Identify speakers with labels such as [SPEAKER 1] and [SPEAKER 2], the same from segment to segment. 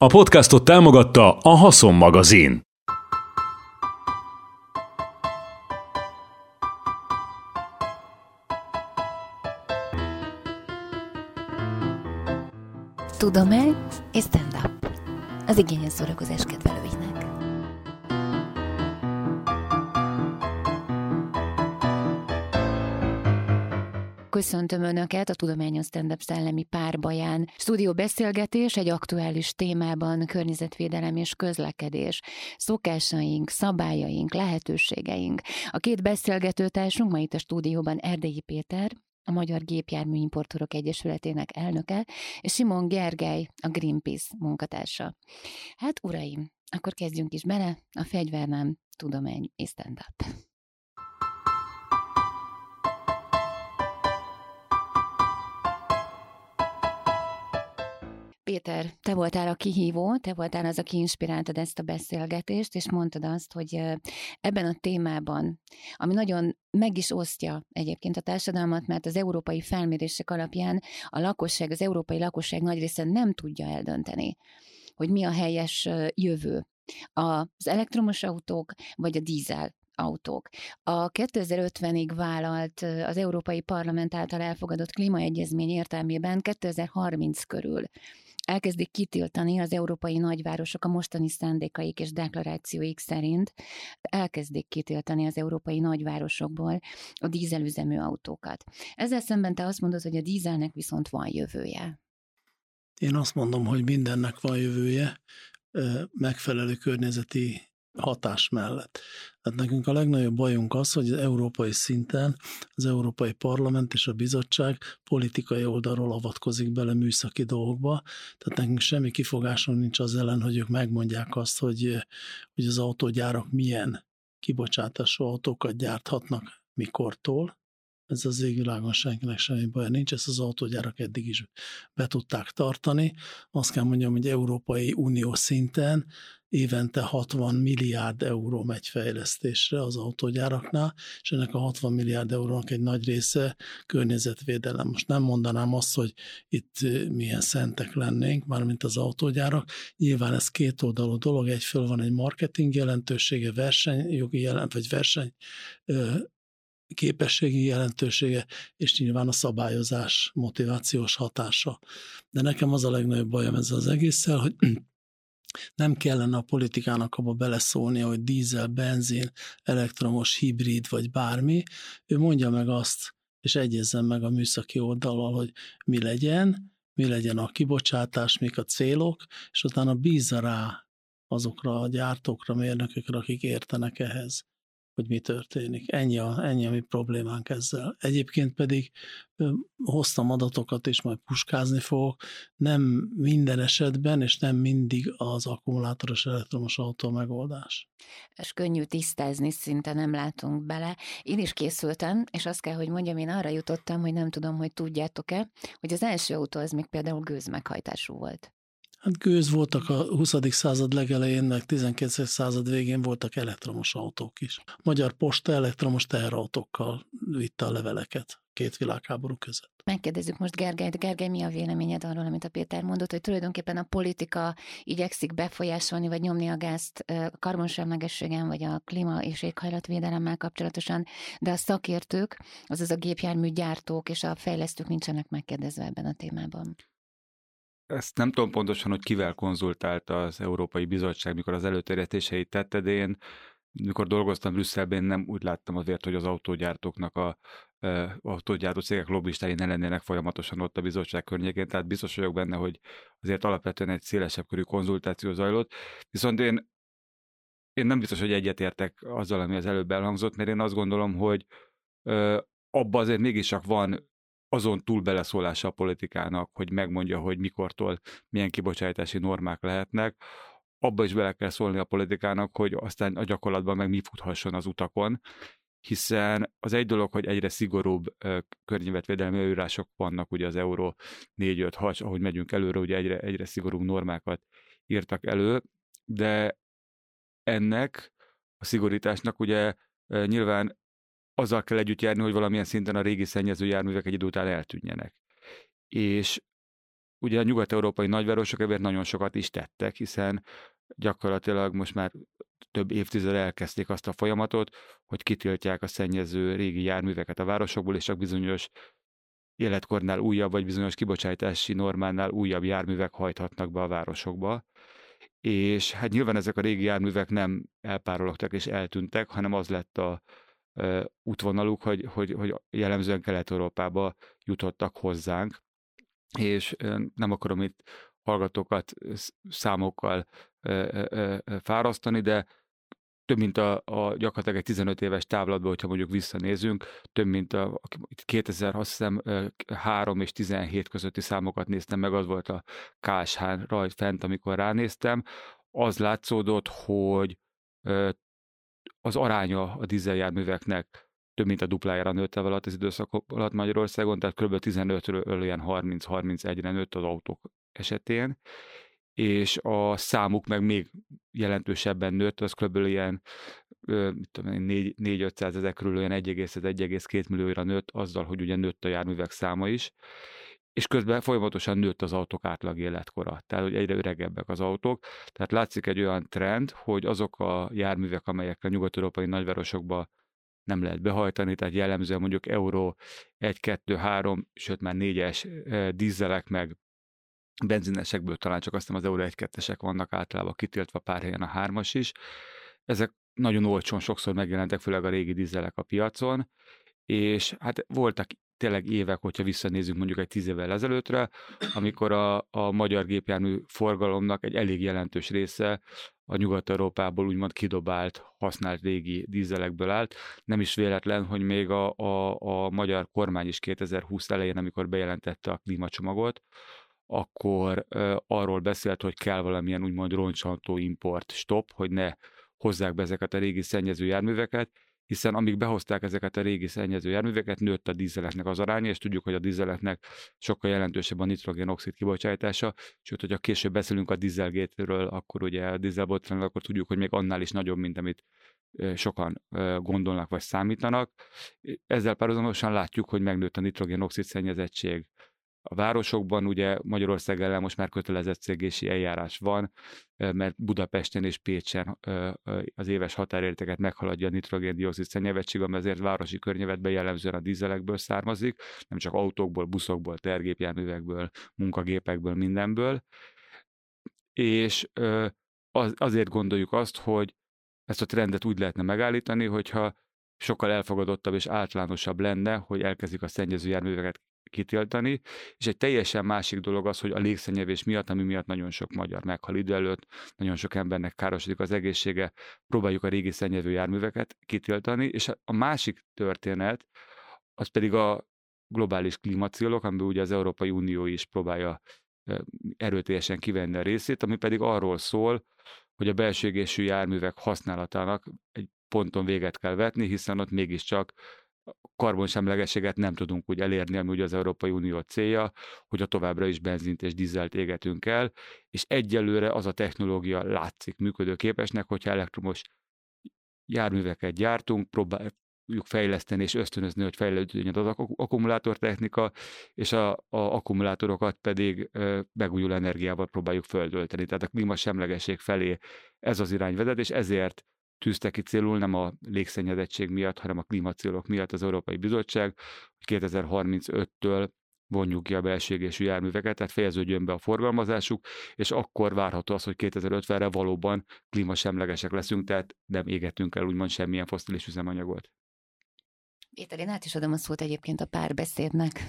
[SPEAKER 1] A podcastot támogatta a Haszon magazin.
[SPEAKER 2] Tudomány és stand-up. Az igényes szórakozás Köszöntöm Önöket a Tudományos Stand-up szellemi párbaján. Stúdió beszélgetés egy aktuális témában környezetvédelem és közlekedés. Szokásaink, szabályaink, lehetőségeink. A két beszélgetőtársunk ma itt a stúdióban Erdélyi Péter, a Magyar Gépjárműimportőrök Egyesületének elnöke, és Simon Gergely, a Greenpeace munkatársa. Hát, uraim, akkor kezdjünk is bele, a fegyvernám tudomány és stand-up. Péter, te voltál a kihívó, te voltál az, aki inspiráltad ezt a beszélgetést, és mondtad azt, hogy ebben a témában, ami nagyon meg is osztja egyébként a társadalmat, mert az európai felmérések alapján a lakosság, az európai lakosság nagy része nem tudja eldönteni, hogy mi a helyes jövő. Az elektromos autók vagy a dízel autók. A 2050-ig vállalt az Európai Parlament által elfogadott klímaegyezmény értelmében 2030 körül elkezdik kitiltani az európai nagyvárosok a mostani szándékaik és deklarációik szerint, elkezdik kitiltani az európai nagyvárosokból a dízelüzemű autókat. Ezzel szemben te azt mondod, hogy a dízelnek viszont van jövője.
[SPEAKER 3] Én azt mondom, hogy mindennek van jövője, megfelelő környezeti hatás mellett. Tehát nekünk a legnagyobb bajunk az, hogy az európai szinten az Európai Parlament és a bizottság politikai oldalról avatkozik bele műszaki dolgokba, tehát nekünk semmi kifogásunk nincs az ellen, hogy ők megmondják azt, hogy, hogy az autógyárak milyen kibocsátású autókat gyárthatnak mikortól, ez az égvilágon senkinek semmi baj nincs, ezt az autógyárak eddig is be tudták tartani. Azt kell mondjam, hogy Európai Unió szinten évente 60 milliárd euró megy fejlesztésre az autógyáraknál, és ennek a 60 milliárd eurónak egy nagy része környezetvédelem. Most nem mondanám azt, hogy itt milyen szentek lennénk, mármint az autógyárak. Nyilván ez két oldalú dolog, egyföl van egy marketing jelentősége, versenyjogi jelent, vagy verseny képességi jelentősége, és nyilván a szabályozás motivációs hatása. De nekem az a legnagyobb bajom ezzel az egésszel, hogy nem kellene a politikának abba beleszólnia, hogy dízel, benzin, elektromos, hibrid vagy bármi. Ő mondja meg azt, és egyezzen meg a műszaki oldalal, hogy mi legyen, mi legyen a kibocsátás, mik a célok, és utána bízza rá azokra a gyártókra, mérnökökre, akik értenek ehhez hogy mi történik. Ennyi a, ennyi a mi problémánk ezzel. Egyébként pedig hoztam adatokat, és majd puskázni fogok. Nem minden esetben, és nem mindig az akkumulátoros elektromos autó megoldás.
[SPEAKER 2] És könnyű tisztázni, szinte nem látunk bele. Én is készültem, és azt kell, hogy mondjam, én arra jutottam, hogy nem tudom, hogy tudjátok-e, hogy az első autó az még például gőzmeghajtású volt.
[SPEAKER 3] Hát gőz voltak a 20. század legelején, meg 19. század végén voltak elektromos autók is. Magyar Posta elektromos teherautókkal vitte a leveleket két világháború között.
[SPEAKER 2] Megkérdezzük most Gergelyt. Gergely, mi a véleményed arról, amit a Péter mondott, hogy tulajdonképpen a politika igyekszik befolyásolni, vagy nyomni a gázt karbonsemlegességen, vagy a klíma és éghajlatvédelemmel kapcsolatosan, de a szakértők, azaz a gépjármű gyártók és a fejlesztők nincsenek megkérdezve ebben a témában
[SPEAKER 4] ezt nem tudom pontosan, hogy kivel konzultált az Európai Bizottság, mikor az előterjesztéseit tette, de én mikor dolgoztam Brüsszelben, nem úgy láttam azért, hogy az autógyártóknak a e, autógyártó cégek lobbistái ne lennének folyamatosan ott a bizottság környékén, tehát biztos vagyok benne, hogy azért alapvetően egy szélesebb körű konzultáció zajlott. Viszont én, én nem biztos, hogy egyetértek azzal, ami az előbb elhangzott, mert én azt gondolom, hogy ö, abba azért mégis csak van azon túl beleszólása a politikának, hogy megmondja, hogy mikortól milyen kibocsátási normák lehetnek, abba is bele kell szólni a politikának, hogy aztán a gyakorlatban meg mi futhasson az utakon, hiszen az egy dolog, hogy egyre szigorúbb környezetvédelmi előírások vannak, ugye az Euró 4-5-6, ahogy megyünk előre, ugye egyre, egyre szigorúbb normákat írtak elő, de ennek a szigorításnak ugye nyilván azzal kell együtt járni, hogy valamilyen szinten a régi szennyező járművek egy idő után eltűnjenek. És ugye a nyugat-európai nagyvárosok ebben nagyon sokat is tettek, hiszen gyakorlatilag most már több évtized elkezdték azt a folyamatot, hogy kitiltják a szennyező régi járműveket a városokból, és csak bizonyos életkornál újabb, vagy bizonyos kibocsátási normánál újabb járművek hajthatnak be a városokba. És hát nyilván ezek a régi járművek nem elpárologtak és eltűntek, hanem az lett a útvonaluk, hogy, hogy, hogy jellemzően Kelet-Európába jutottak hozzánk. És nem akarom itt hallgatókat számokkal fárasztani, de több mint a, a gyakorlatilag egy 15 éves távlatban, hogyha mondjuk visszanézünk, több mint a 2000, azt hiszem 3 és 17 közötti számokat néztem meg, az volt a KSH rajt fent, amikor ránéztem, az látszódott, hogy az aránya a dízeljárműveknek több mint a duplájára nőtt alatt az időszak alatt Magyarországon, tehát kb. 15-ről ilyen 30-31-re nőtt az autók esetén, és a számuk meg még jelentősebben nőtt, az kb. ilyen 4-500 ezer körül olyan 1,1-1,2 millióra nőtt, azzal, hogy ugye nőtt a járművek száma is, és közben folyamatosan nőtt az autók átlag életkora, tehát hogy egyre öregebbek az autók. Tehát látszik egy olyan trend, hogy azok a járművek, amelyek a nyugat-európai nagyvárosokba nem lehet behajtani, tehát jellemzően mondjuk euró 1, 2, 3, sőt már 4-es dízelek meg benzinesekből talán csak azt hiszem az Euro 1 2 vannak általában kitiltva pár helyen a hármas is. Ezek nagyon olcsón sokszor megjelentek, főleg a régi dízelek a piacon, és hát voltak tényleg évek, hogyha visszanézünk mondjuk egy tíz évvel ezelőttre, amikor a, a magyar gépjármű forgalomnak egy elég jelentős része a Nyugat-Európából úgymond kidobált, használt régi dízelekből állt. Nem is véletlen, hogy még a, a, a magyar kormány is 2020 elején, amikor bejelentette a klímacsomagot, akkor uh, arról beszélt, hogy kell valamilyen úgymond roncsantó import stop, hogy ne hozzák be ezeket a régi szennyező járműveket, hiszen amíg behozták ezeket a régi szennyező járműveket, nőtt a dízeleknek az aránya, és tudjuk, hogy a dízeleknek sokkal jelentősebb a nitrogén-oxid kibocsátása, sőt, hogyha később beszélünk a dízelgétről, akkor ugye a dízelbotránról, akkor tudjuk, hogy még annál is nagyobb, mint amit sokan gondolnak vagy számítanak. Ezzel párhuzamosan látjuk, hogy megnőtt a nitrogén-oxid szennyezettség a városokban ugye Magyarország ellen most már kötelezettségési eljárás van, mert Budapesten és Pécsen az éves határértéket meghaladja a nitrogén-dioxid szennyezettség, ami azért városi környezetben jellemzően a dízelekből származik, nem csak autókból, buszokból, tergépjárművekből, munkagépekből, mindenből. És az, azért gondoljuk azt, hogy ezt a trendet úgy lehetne megállítani, hogyha sokkal elfogadottabb és általánosabb lenne, hogy elkezdik a szennyező járműveket kitiltani, és egy teljesen másik dolog az, hogy a légszennyevés miatt, ami miatt nagyon sok magyar meghal idő előtt, nagyon sok embernek károsodik az egészsége, próbáljuk a régi szennyező járműveket kitiltani, és a másik történet, az pedig a globális klímacélok, amiben ugye az Európai Unió is próbálja erőteljesen kivenni a részét, ami pedig arról szól, hogy a belső járművek használatának egy ponton véget kell vetni, hiszen ott mégiscsak karbonsemlegességet nem tudunk úgy elérni, ami ugye az Európai Unió célja, hogy a továbbra is benzint és dízelt égetünk el, és egyelőre az a technológia látszik működőképesnek, hogyha elektromos járműveket gyártunk, próbáljuk fejleszteni és ösztönözni, hogy fejlődjön az akkumulátortechnika, és a, a akkumulátorokat pedig megújuló energiával próbáljuk földölteni. Tehát a klímasemlegesség felé ez az irány vezet, és ezért tűzte ki célul nem a légszennyezettség miatt, hanem a klímacélok miatt az Európai Bizottság, hogy 2035-től vonjuk ki a belségésű járműveket, tehát fejeződjön be a forgalmazásuk, és akkor várható az, hogy 2050-re valóban klímasemlegesek leszünk, tehát nem égetünk el úgymond semmilyen fosszilis üzemanyagot.
[SPEAKER 2] Péter, én át is adom a szót egyébként a párbeszédnek.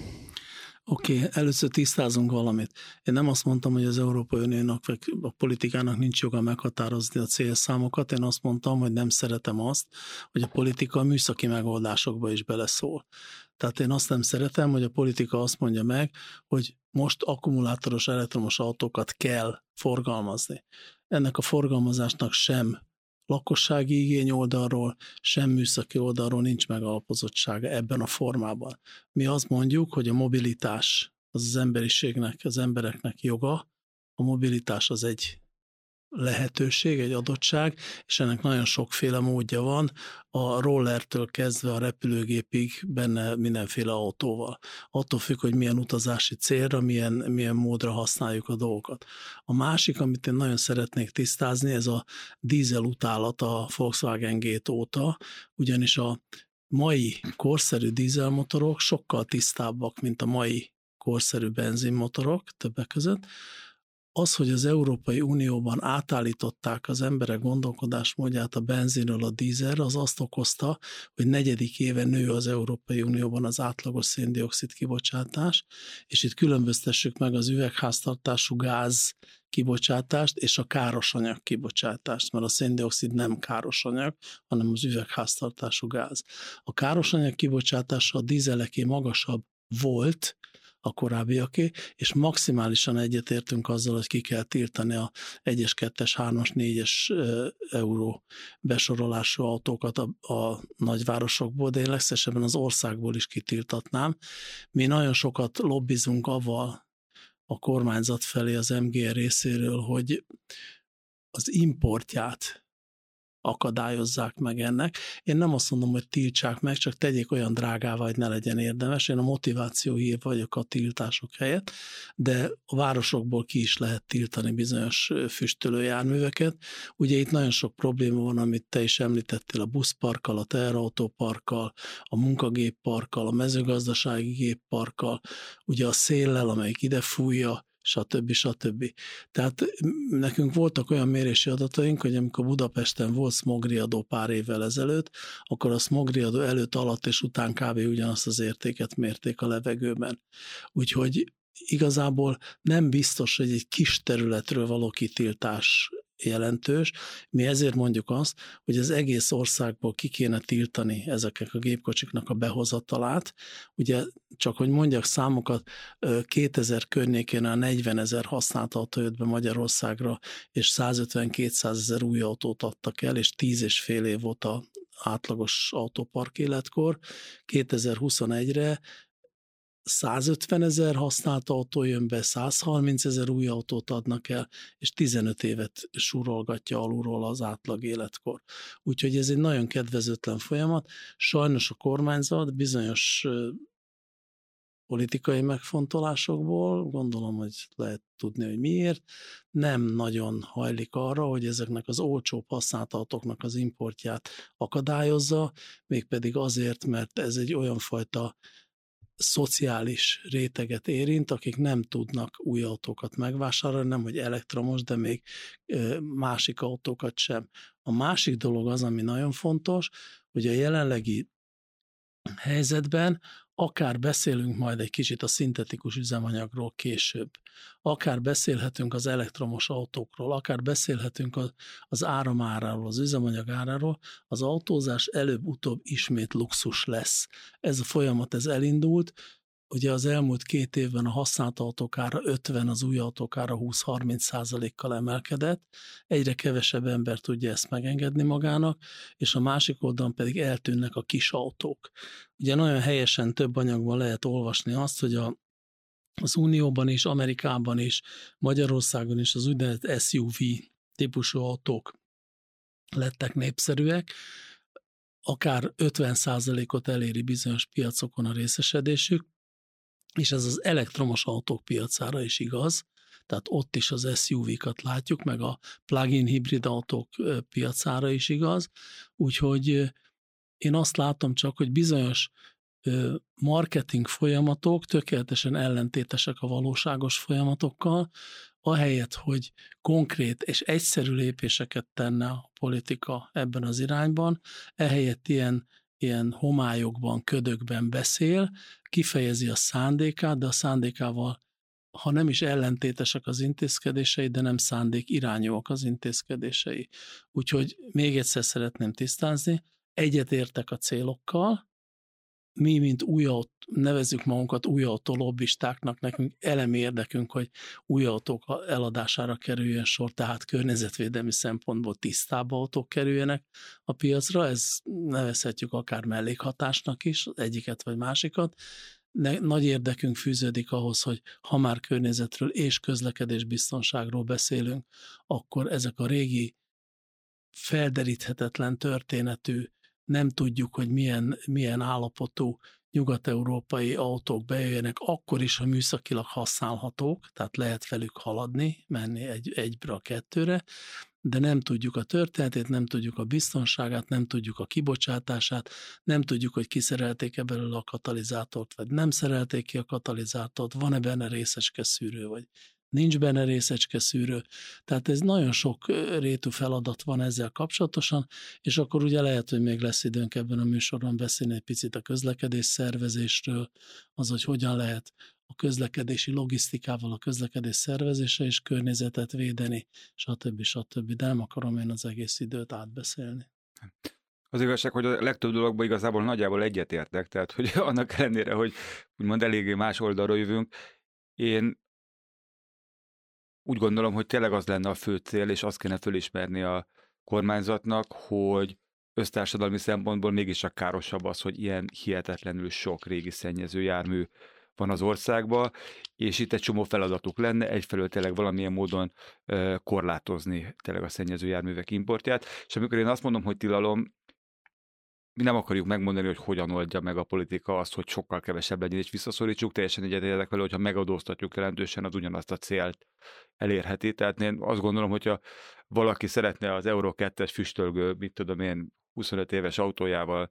[SPEAKER 3] Oké, okay, először tisztázunk valamit. Én nem azt mondtam, hogy az Európai Uniónak vagy a politikának nincs joga meghatározni a célszámokat, én azt mondtam, hogy nem szeretem azt, hogy a politika a műszaki megoldásokba is beleszól. Tehát én azt nem szeretem, hogy a politika azt mondja meg, hogy most akkumulátoros elektromos autókat kell forgalmazni. Ennek a forgalmazásnak sem lakossági igény oldalról, sem műszaki oldalról nincs megalapozottsága ebben a formában. Mi azt mondjuk, hogy a mobilitás az az emberiségnek, az embereknek joga, a mobilitás az egy lehetőség, egy adottság, és ennek nagyon sokféle módja van, a rollertől kezdve a repülőgépig benne mindenféle autóval. Attól függ, hogy milyen utazási célra, milyen, milyen módra használjuk a dolgokat. A másik, amit én nagyon szeretnék tisztázni, ez a dízel utálat a Volkswagen Gate óta, ugyanis a mai korszerű dízelmotorok sokkal tisztábbak, mint a mai korszerű benzinmotorok többek között, az, hogy az Európai Unióban átállították az emberek gondolkodásmódját a benzinről a dízelre, az azt okozta, hogy negyedik éve nő az Európai Unióban az átlagos széndiokszid kibocsátás, és itt különböztessük meg az üvegháztartású gáz kibocsátást és a károsanyag kibocsátást, mert a széndiokszid nem károsanyag, hanem az üvegháztartású gáz. A károsanyag kibocsátása a dízeleké magasabb volt, a korábbiaké, és maximálisan egyetértünk azzal, hogy ki kell tiltani a 1-es, 2-es, 3-as, 4-es euró besorolású autókat a, a nagyvárosokból, de én legszesebben az országból is kitiltatnám. Mi nagyon sokat lobbizunk avval a kormányzat felé az MGR részéről, hogy az importját akadályozzák meg ennek. Én nem azt mondom, hogy tiltsák meg, csak tegyék olyan drágává, hogy ne legyen érdemes. Én a motiváció hír vagyok a tiltások helyett, de a városokból ki is lehet tiltani bizonyos füstölőjárműveket. Ugye itt nagyon sok probléma van, amit te is említettél, a buszparkkal, a teherautóparkkal, a munkagépparkkal, a mezőgazdasági gépparkkal, ugye a széllel, amelyik ide fújja, stb. stb. Tehát nekünk voltak olyan mérési adataink, hogy amikor Budapesten volt smogriadó pár évvel ezelőtt, akkor a smogriadó előtt, alatt és után kb. ugyanazt az értéket mérték a levegőben. Úgyhogy igazából nem biztos, hogy egy kis területről való kitiltás jelentős. Mi ezért mondjuk azt, hogy az egész országból ki kéne tiltani ezeknek a gépkocsiknak a behozatalát. Ugye csak hogy mondjak számokat, 2000 környékén a 40 ezer használt autó jött be Magyarországra, és 150-200 ezer új autót adtak el, és 10 és fél év volt a átlagos autópark életkor. 2021-re 150 ezer használt autó jön be, 130 ezer új autót adnak el, és 15 évet surolgatja alulról az átlag életkor. Úgyhogy ez egy nagyon kedvezőtlen folyamat. Sajnos a kormányzat bizonyos politikai megfontolásokból, gondolom, hogy lehet tudni, hogy miért, nem nagyon hajlik arra, hogy ezeknek az olcsó használt autóknak az importját akadályozza, mégpedig azért, mert ez egy olyan fajta szociális réteget érint, akik nem tudnak új autókat megvásárolni, nem hogy elektromos, de még másik autókat sem. A másik dolog az, ami nagyon fontos, hogy a jelenlegi helyzetben akár beszélünk majd egy kicsit a szintetikus üzemanyagról később, akár beszélhetünk az elektromos autókról, akár beszélhetünk az áramáráról, az üzemanyag áráról, az autózás előbb-utóbb ismét luxus lesz. Ez a folyamat, ez elindult, Ugye az elmúlt két évben a használt autókára 50, az új autókára 20-30 százalékkal emelkedett, egyre kevesebb ember tudja ezt megengedni magának, és a másik oldalon pedig eltűnnek a kis autók. Ugye nagyon helyesen több anyagban lehet olvasni azt, hogy a, az Unióban is, Amerikában is, Magyarországon is az úgynevezett SUV típusú autók lettek népszerűek, akár 50 ot eléri bizonyos piacokon a részesedésük, és ez az elektromos autók piacára is igaz, tehát ott is az SUV-kat látjuk, meg a plug-in hibrid autók piacára is igaz, úgyhogy én azt látom csak, hogy bizonyos marketing folyamatok tökéletesen ellentétesek a valóságos folyamatokkal, ahelyett, hogy konkrét és egyszerű lépéseket tenne a politika ebben az irányban, ehelyett ilyen ilyen homályokban, ködökben beszél, kifejezi a szándékát, de a szándékával, ha nem is ellentétesek az intézkedései, de nem szándék irányúak az intézkedései. Úgyhogy még egyszer szeretném tisztázni, egyetértek a célokkal, mi, mint új autó, nevezzük magunkat új autó lobbistáknak, nekünk elemi érdekünk, hogy új autók eladására kerüljön sor, tehát környezetvédelmi szempontból tisztább autók kerüljenek a piacra, ez nevezhetjük akár mellékhatásnak is, egyiket vagy másikat, ne, nagy érdekünk fűződik ahhoz, hogy ha már környezetről és közlekedés biztonságról beszélünk, akkor ezek a régi felderíthetetlen történetű, nem tudjuk, hogy milyen, milyen állapotú nyugat-európai autók bejöjjenek, akkor is, ha műszakilag használhatók, tehát lehet velük haladni, menni egy, egyre a kettőre, de nem tudjuk a történetét, nem tudjuk a biztonságát, nem tudjuk a kibocsátását, nem tudjuk, hogy kiszerelték-e belőle a katalizátort, vagy nem szerelték ki a katalizátort, van-e benne részecske szűrő, vagy nincs benne részecske szűrő. Tehát ez nagyon sok rétű feladat van ezzel kapcsolatosan, és akkor ugye lehet, hogy még lesz időnk ebben a műsorban beszélni egy picit a közlekedés szervezésről, az, hogy hogyan lehet a közlekedési logisztikával, a közlekedés szervezése és környezetet védeni, stb. stb. De nem akarom én az egész időt átbeszélni.
[SPEAKER 4] Az igazság, hogy a legtöbb dologban igazából nagyjából egyetértek, tehát hogy annak ellenére, hogy úgymond eléggé más oldalról jövünk, én úgy gondolom, hogy tényleg az lenne a fő cél, és azt kéne fölismerni a kormányzatnak, hogy össztársadalmi szempontból mégis a károsabb az, hogy ilyen hihetetlenül sok régi szennyező jármű van az országban, és itt egy csomó feladatuk lenne, egyfelől tényleg valamilyen módon korlátozni tényleg a szennyező járművek importját, és amikor én azt mondom, hogy tilalom, mi nem akarjuk megmondani, hogy hogyan oldja meg a politika azt, hogy sokkal kevesebb legyen, és visszaszorítsuk, teljesen egyetértek vele, hogyha megadóztatjuk jelentősen, az ugyanazt a célt elérheti. Tehát én azt gondolom, hogyha valaki szeretne az Euro 2-es füstölgő, mit tudom én, 25 éves autójával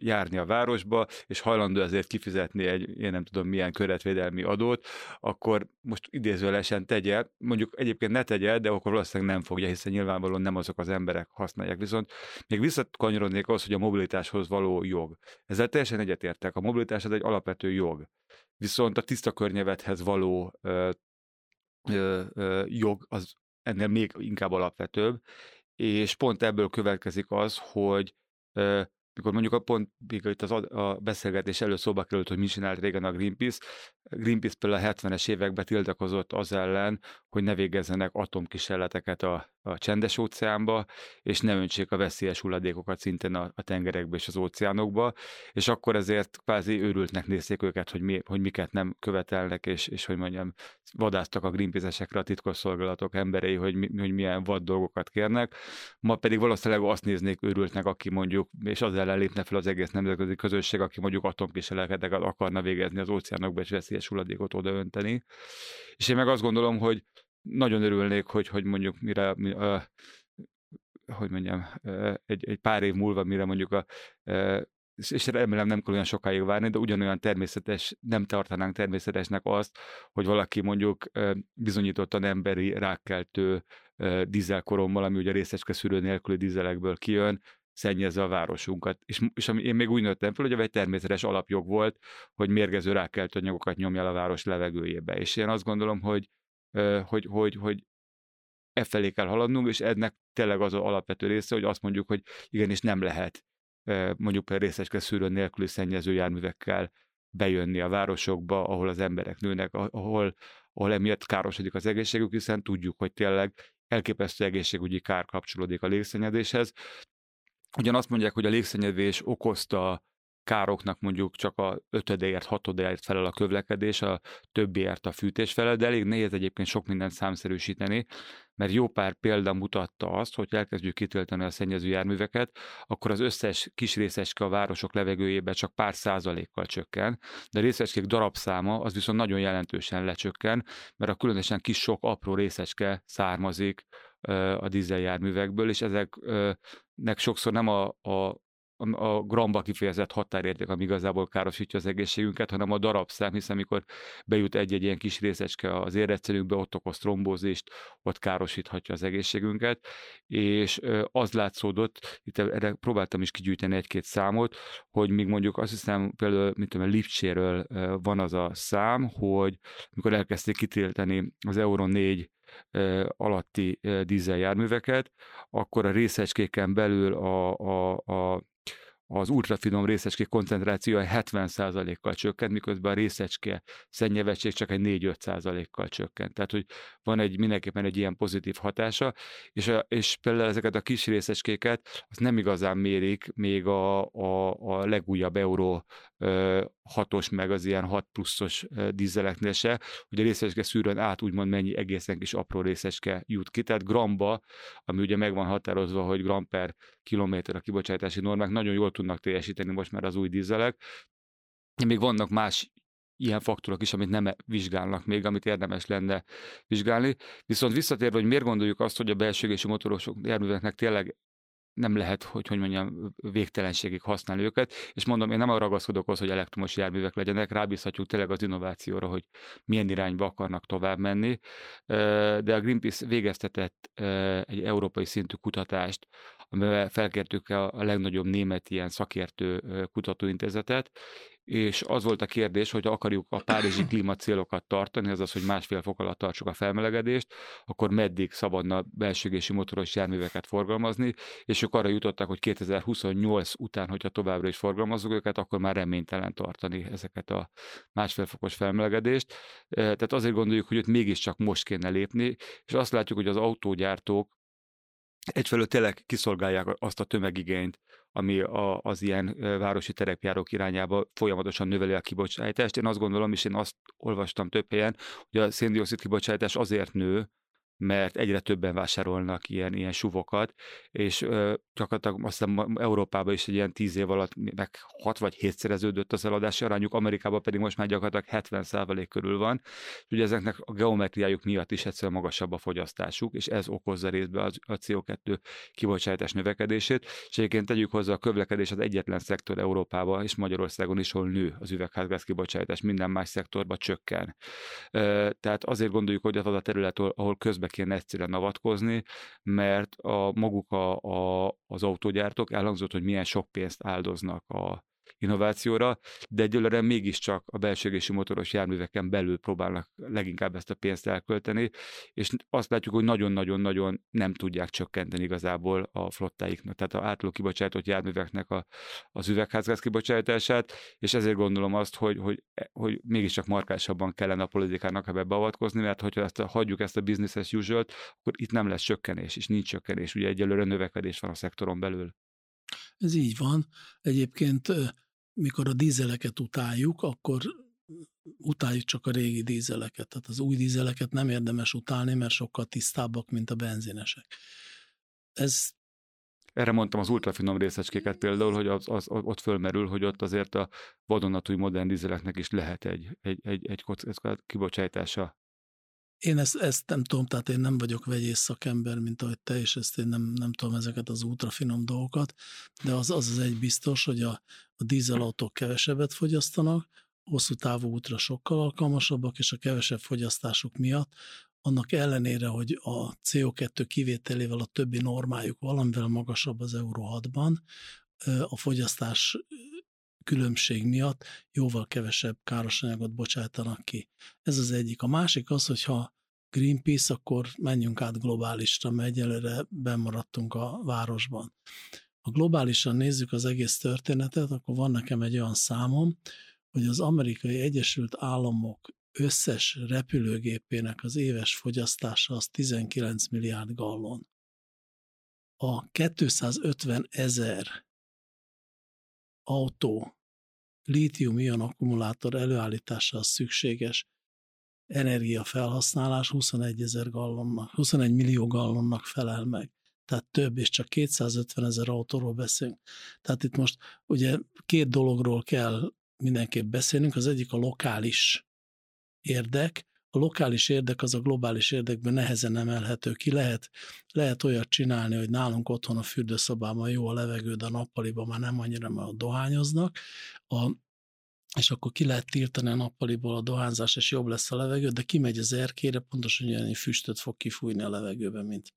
[SPEAKER 4] járni a városba, és hajlandó ezért kifizetni egy, én nem tudom milyen körletvédelmi adót, akkor most idézőlesen tegye, mondjuk egyébként ne tegye, de akkor valószínűleg nem fogja, hiszen nyilvánvalóan nem azok az emberek használják. Viszont még visszakanyarodnék az, hogy a mobilitáshoz való jog. Ezzel teljesen egyetértek. A mobilitás az egy alapvető jog. Viszont a tiszta környezethez való ö, ö, ö, jog az ennél még inkább alapvetőbb, és pont ebből következik az, hogy mikor mondjuk a pont itt az a beszélgetés előtt szóba került, hogy mit csinált régen a Greenpeace. Greenpeace például a 70-es években tiltakozott az ellen, hogy ne végezzenek atomkísérleteket a, a csendes óceánba, és ne öntsék a veszélyes hulladékokat szintén a, a tengerekbe és az óceánokba, és akkor ezért kvázi őrültnek nézték őket, hogy, mi, hogy miket nem követelnek, és, és hogy mondjam, vadáztak a Greenpeace-esekre a titkosszolgálatok emberei, hogy, hogy milyen vad dolgokat kérnek. Ma pedig valószínűleg azt néznék őrültnek, aki mondjuk, és az ellen lépne fel az egész nemzetközi közösség, aki mondjuk atomkísérleteket akarna végezni az óceánokba, és veszélyes hulladékot odaönteni. És én meg azt gondolom, hogy nagyon örülnék, hogy, hogy mondjuk mire, mi, hogy mondjam, egy, egy pár év múlva, mire mondjuk a és remélem nem kell olyan sokáig várni, de ugyanolyan természetes, nem tartanánk természetesnek azt, hogy valaki mondjuk bizonyítottan emberi rákkeltő dízelkorommal, ami ugye részecske szűrő nélküli dízelekből kijön, szennyezze a városunkat. És, és ami, én még úgy nőttem fel, hogy egy természetes alapjog volt, hogy mérgező rákkeltő anyagokat nyomja a város levegőjébe. És én azt gondolom, hogy, hogy, hogy, hogy e felé kell haladnunk, és ennek tényleg az az alapvető része, hogy azt mondjuk, hogy igenis nem lehet mondjuk például részecske szűrő nélküli szennyező járművekkel bejönni a városokba, ahol az emberek nőnek, ahol, ahol emiatt károsodik az egészségük, hiszen tudjuk, hogy tényleg elképesztő egészségügyi kár kapcsolódik a légszennyezéshez. Ugyan azt mondják, hogy a légszennyezés okozta károknak mondjuk csak a ötödéért, hatodéért felel a kövlekedés, a többiért a fűtés felel, de elég nehéz egyébként sok mindent számszerűsíteni, mert jó pár példa mutatta azt, hogy elkezdjük kitölteni a szennyező járműveket, akkor az összes kis részecske a városok levegőjében csak pár százalékkal csökken, de a részecskék darabszáma az viszont nagyon jelentősen lecsökken, mert a különösen kis sok apró részecske származik a dízeljárművekből, és ezeknek sokszor nem a, a a gramba kifejezett határérték, ami igazából károsítja az egészségünket, hanem a darabszám, hiszen amikor bejut egy-egy ilyen kis részecske az érrendszerünkbe, ott okoz trombózist, ott károsíthatja az egészségünket, és az látszódott, itt erre próbáltam is kigyűjteni egy-két számot, hogy még mondjuk azt hiszem például, mint tudom, Lipcséről van az a szám, hogy amikor elkezdték kitiltani az Euro 4 alatti dízeljárműveket, akkor a részecskéken belül a, a, a az ultrafinom részecske koncentrációja 70%-kal csökkent, miközben a részecske szennyezettség csak egy 4-5%-kal csökkent. Tehát, hogy van egy mindenképpen egy ilyen pozitív hatása, és, a, és például ezeket a kis részecskéket az nem igazán mérik még a, a, a legújabb euró hatos, meg az ilyen 6 pluszos dízeleknél se, hogy a részecske szűrőn át úgymond mennyi egészen kis apró részecske jut ki. Tehát gramba, ami ugye meg van határozva, hogy gram per kilométer a kibocsátási normák, nagyon jól tudnak teljesíteni most már az új dízelek. Még vannak más ilyen faktorok is, amit nem vizsgálnak még, amit érdemes lenne vizsgálni. Viszont visszatérve, hogy miért gondoljuk azt, hogy a belső motorosok járműveknek tényleg nem lehet, hogy hogy mondjam, végtelenségig használni őket, és mondom, én nem arra ragaszkodok az, hogy elektromos járművek legyenek, rábízhatjuk tényleg az innovációra, hogy milyen irányba akarnak tovább menni, de a Greenpeace végeztetett egy európai szintű kutatást, amivel felkértük a legnagyobb német ilyen szakértő kutatóintézetet, és az volt a kérdés, hogy akarjuk a párizsi klímacélokat tartani, azaz, hogy másfél fok alatt tartsuk a felmelegedést, akkor meddig szabadna belsőgési motoros járműveket forgalmazni, és ők arra jutottak, hogy 2028 után, hogyha továbbra is forgalmazzuk őket, akkor már reménytelen tartani ezeket a másfél fokos felmelegedést. Tehát azért gondoljuk, hogy ott mégiscsak most kéne lépni, és azt látjuk, hogy az autógyártók egyfelől tényleg kiszolgálják azt a tömegigényt, ami a, az ilyen városi terepjárók irányába folyamatosan növeli a kibocsátást. Én azt gondolom, és én azt olvastam több helyen, hogy a széndiokszid kibocsátás azért nő, mert egyre többen vásárolnak ilyen, ilyen suvokat, és ö, gyakorlatilag azt hiszem Európában is egy ilyen tíz év alatt meg 6 vagy 7 szereződött az eladási arányuk, Amerikában pedig most már gyakorlatilag 70% körül van, ugye ezeknek a geometriájuk miatt is egyszerűen magasabb a fogyasztásuk, és ez okozza részben az, a CO2 kibocsátás növekedését, és egyébként tegyük hozzá a közlekedés az egyetlen szektor Európában és Magyarországon is, ahol nő az üvegházgáz kibocsátás, minden más szektorban csökken. Tehát azért gondoljuk, hogy az a terület, ahol közbe kéne egyszerűen avatkozni, mert a maguk a, a, az autógyártók elhangzott, hogy milyen sok pénzt áldoznak a innovációra, de egyelőre mégiscsak a belsőgési motoros járműveken belül próbálnak leginkább ezt a pénzt elkölteni, és azt látjuk, hogy nagyon-nagyon-nagyon nem tudják csökkenteni igazából a flottáiknak, tehát a átlag kibocsátott járműveknek a, az üvegházgáz kibocsátását, és ezért gondolom azt, hogy, hogy, hogy mégiscsak markásabban kellene a politikának ebbe beavatkozni, mert hogyha ezt a, hagyjuk ezt a business as usual akkor itt nem lesz csökkenés, és nincs csökkenés, ugye egyelőre növekedés van a szektoron belül.
[SPEAKER 3] Ez így van. Egyébként mikor a dízeleket utáljuk, akkor utáljuk csak a régi dízeleket. Tehát az új dízeleket nem érdemes utálni, mert sokkal tisztábbak, mint a benzinesek. Ez
[SPEAKER 4] erre mondtam az ultrafinom részecskéket például, hogy az, az, ott fölmerül, hogy ott azért a vadonatúj modern dízeleknek is lehet egy, egy, egy, egy kibocsátása
[SPEAKER 3] én ezt, ezt nem tudom, tehát én nem vagyok vegyész szakember, mint ahogy te, és ezt én nem, nem tudom ezeket az ultrafinom dolgokat, de az az, az egy biztos, hogy a, a dízelautók kevesebbet fogyasztanak, hosszú távú útra sokkal alkalmasabbak, és a kevesebb fogyasztásuk miatt, annak ellenére, hogy a CO2 kivételével a többi normájuk valamivel magasabb az Euro 6-ban, a fogyasztás különbség miatt jóval kevesebb károsanyagot bocsátanak ki. Ez az egyik. A másik az, hogy ha Greenpeace, akkor menjünk át globálisra, mert egyelőre bemaradtunk a városban. Ha globálisan nézzük az egész történetet, akkor van nekem egy olyan számom, hogy az amerikai Egyesült Államok összes repülőgépének az éves fogyasztása az 19 milliárd gallon. A 250 ezer autó lítium-ion akkumulátor előállításához szükséges energiafelhasználás 21 ezer gallonnak, 21 millió gallonnak felel meg. Tehát több, és csak 250 ezer autóról beszélünk. Tehát itt most ugye két dologról kell mindenképp beszélnünk. Az egyik a lokális érdek, a lokális érdek az a globális érdekben nehezen emelhető ki. Lehet, lehet olyat csinálni, hogy nálunk otthon a fürdőszobában jó a levegő, de a nappaliban már nem annyira, mert dohányoznak. A, és akkor ki lehet tiltani a nappaliból a dohányzás, és jobb lesz a levegő, de kimegy az erkére, pontosan olyan füstöt fog kifújni a levegőbe, mint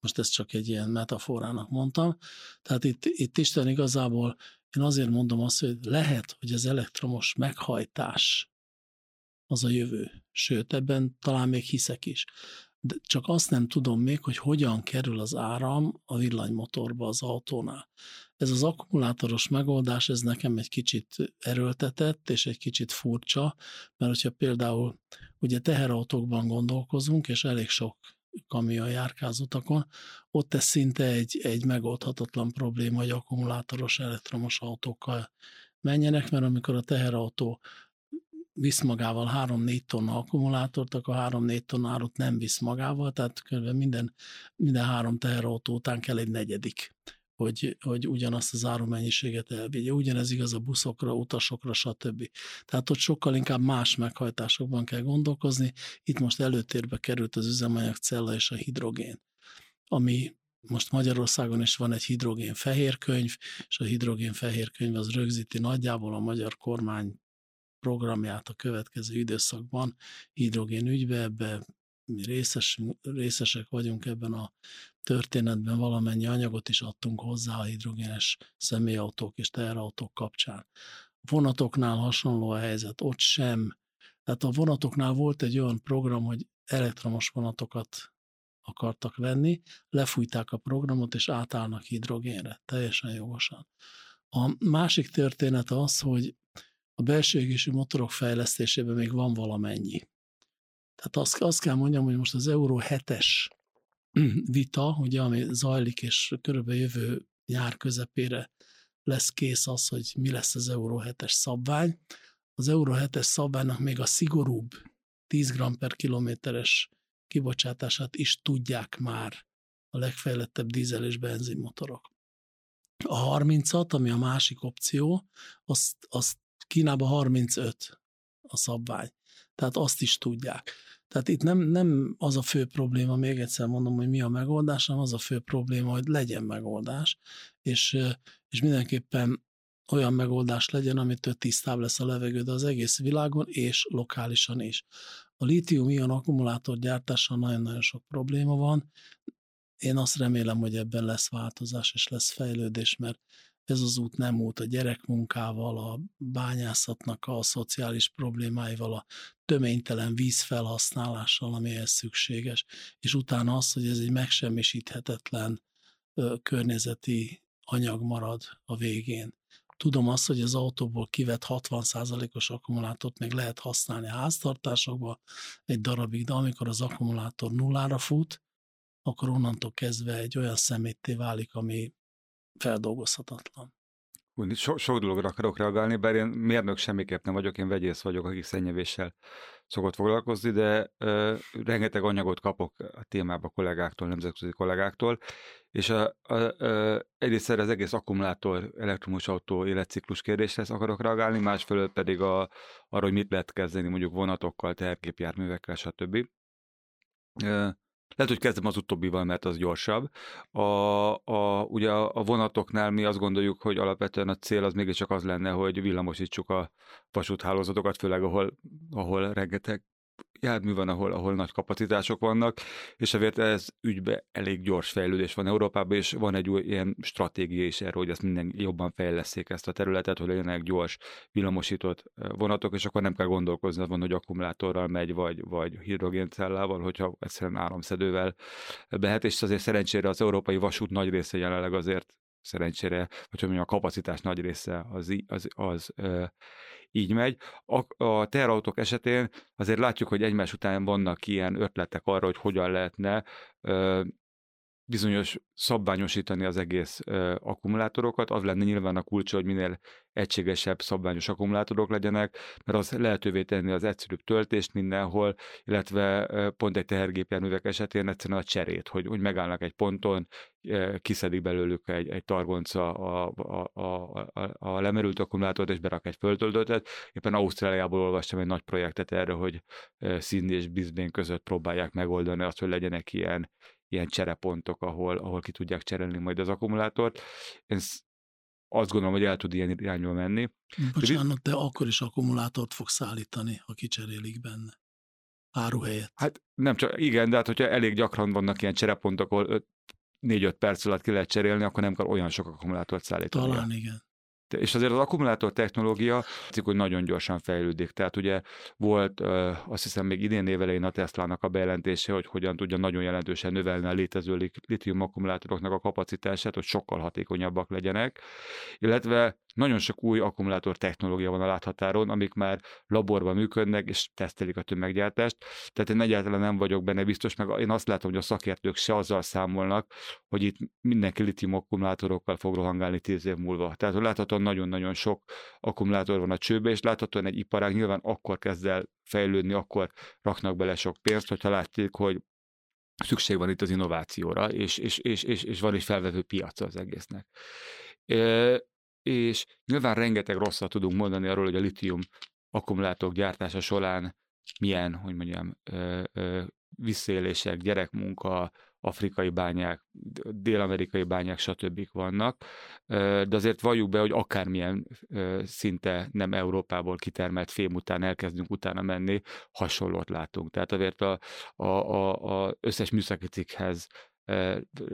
[SPEAKER 3] most ezt csak egy ilyen metaforának mondtam. Tehát itt, itt Isten igazából én azért mondom azt, hogy lehet, hogy az elektromos meghajtás az a jövő. Sőt, ebben talán még hiszek is. De csak azt nem tudom még, hogy hogyan kerül az áram a villanymotorba az autónál. Ez az akkumulátoros megoldás, ez nekem egy kicsit erőltetett, és egy kicsit furcsa, mert hogyha például ugye teherautókban gondolkozunk, és elég sok kamion járkáz utakon, ott ez szinte egy, egy megoldhatatlan probléma, hogy akkumulátoros elektromos autókkal menjenek, mert amikor a teherautó visz magával 3-4 tonna akkumulátort, akkor 3-4 tonna árut nem visz magával, tehát kb. minden, minden három teherautó után kell egy negyedik, hogy, hogy ugyanazt az árumennyiséget elvigye. Ugyanez igaz a buszokra, utasokra, stb. Tehát ott sokkal inkább más meghajtásokban kell gondolkozni. Itt most előtérbe került az üzemanyag cella és a hidrogén, ami most Magyarországon is van egy hidrogén fehér könyv, és a hidrogén fehér könyv az rögzíti nagyjából a magyar kormány programját a következő időszakban hidrogén ügybe, ebbe mi részes, részesek vagyunk ebben a történetben, valamennyi anyagot is adtunk hozzá a hidrogénes személyautók és teherautók kapcsán. A vonatoknál hasonló a helyzet, ott sem. Tehát a vonatoknál volt egy olyan program, hogy elektromos vonatokat akartak venni, lefújták a programot, és átállnak hidrogénre, teljesen jogosan. A másik történet az, hogy a belső égésű motorok fejlesztésében még van valamennyi. Tehát azt, azt kell mondjam, hogy most az Euró 7-es vita, ugye, ami zajlik, és körülbelül jövő nyár közepére lesz kész az, hogy mi lesz az Euró 7-es szabvány. Az Euró 7-es szabványnak még a szigorúbb 10 g per kilométeres kibocsátását is tudják már a legfejlettebb dízel és benzinmotorok. A 30-at, ami a másik opció, azt, azt Kínában 35 a szabvány. Tehát azt is tudják. Tehát itt nem, nem az a fő probléma, még egyszer mondom, hogy mi a megoldás, hanem az a fő probléma, hogy legyen megoldás, és, és mindenképpen olyan megoldás legyen, amitől tisztább lesz a levegő, de az egész világon és lokálisan is. A lítium-ion akkumulátor gyártással nagyon-nagyon sok probléma van. Én azt remélem, hogy ebben lesz változás és lesz fejlődés, mert ez az út nem út a gyerekmunkával, a bányászatnak a szociális problémáival, a töménytelen vízfelhasználással, amihez szükséges, és utána az, hogy ez egy megsemmisíthetetlen ö, környezeti anyag marad a végén. Tudom azt, hogy az autóból kivett 60%-os akkumulátort még lehet használni a háztartásokba egy darabig, de amikor az akkumulátor nullára fut, akkor onnantól kezdve egy olyan szemétté válik, ami feldolgozhatatlan.
[SPEAKER 4] Úgy, so, sok dologra akarok reagálni, bár én mérnök semmiképp nem vagyok, én vegyész vagyok, aki szennyevéssel szokott foglalkozni, de ö, rengeteg anyagot kapok a témába kollégáktól, nemzetközi kollégáktól, és a, a, a, egyrészt az egész akkumulátor elektromos autó életciklus kérdésre akarok reagálni, másfelől pedig a, arra, hogy mit lehet kezdeni mondjuk vonatokkal, terképjárművekkel, stb. Ö, lehet, hogy kezdem az utóbbival, mert az gyorsabb. A, a, ugye a vonatoknál mi azt gondoljuk, hogy alapvetően a cél az mégiscsak az lenne, hogy villamosítsuk a vasúthálózatokat, főleg ahol, ahol rengeteg jármű van, ahol, ahol nagy kapacitások vannak, és ezért ez ügybe elég gyors fejlődés van Európában, és van egy új ilyen stratégia is erről, hogy ezt minden jobban fejleszék ezt a területet, hogy legyenek gyors, villamosított vonatok, és akkor nem kell gondolkozni van, hogy akkumulátorral megy, vagy, vagy hidrogéncellával, hogyha egyszerűen áramszedővel behet, és azért szerencsére az európai vasút nagy része jelenleg azért szerencsére, vagy hogy a kapacitás nagy része az, az, az, az így megy. A, a teherautók esetén azért látjuk, hogy egymás után vannak ilyen ötletek arra, hogy hogyan lehetne bizonyos szabványosítani az egész ö, akkumulátorokat, az lenne nyilván a kulcsa, hogy minél egységesebb szabványos akkumulátorok legyenek, mert az lehetővé tenni az egyszerűbb töltést mindenhol, illetve ö, pont egy tehergépjárművek esetén egyszerűen a cserét, hogy, hogy megállnak egy ponton, kiszedik belőlük egy, egy targonca a, a, a, a, a lemerült akkumulátort, és berak egy föltöltőtet. Éppen Ausztráliából olvastam egy nagy projektet erre, hogy Sydney és Brisbane között próbálják megoldani azt, hogy legyenek ilyen ilyen cserepontok, ahol, ahol ki tudják cserélni majd az akkumulátort. Én azt gondolom, hogy el tud ilyen irányba menni.
[SPEAKER 3] Bocsánat, de akkor is akkumulátort fog szállítani, ha kicserélik benne. Áru helyett.
[SPEAKER 4] Hát nem csak, igen, de hát hogyha elég gyakran vannak ilyen cserepontok, ahol 4-5 perc alatt ki lehet cserélni, akkor nem kell olyan sok akkumulátort szállítani.
[SPEAKER 3] Talán igen.
[SPEAKER 4] És azért az akkumulátor technológia, látszik, hogy nagyon gyorsan fejlődik. Tehát ugye volt azt hiszem még idén évelején a Tesla-nak a bejelentése, hogy hogyan tudja nagyon jelentősen növelni a létező litium akkumulátoroknak a kapacitását, hogy sokkal hatékonyabbak legyenek, illetve nagyon sok új akkumulátor technológia van a láthatáron, amik már laborban működnek, és tesztelik a tömeggyártást. Tehát én egyáltalán nem vagyok benne biztos, meg én azt látom, hogy a szakértők se azzal számolnak, hogy itt mindenki litium akkumulátorokkal fog rohangálni tíz év múlva. Tehát látható folyamatosan nagyon-nagyon sok akkumulátor van a csőbe, és láthatóan egy iparág nyilván akkor kezd el fejlődni, akkor raknak bele sok pénzt, hogyha látják, hogy szükség van itt az innovációra, és, és, és, és, és van is felvevő piaca az egésznek. E, és nyilván rengeteg rosszat tudunk mondani arról, hogy a litium akkumulátorok gyártása során milyen, hogy mondjam, ö, ö, visszaélések, gyerekmunka, afrikai bányák, dél-amerikai bányák, stb. vannak, de azért valljuk be, hogy akármilyen szinte nem Európából kitermelt fém után elkezdünk utána menni, hasonlót látunk. Tehát azért a, a, a, a összes műszaki cikkhez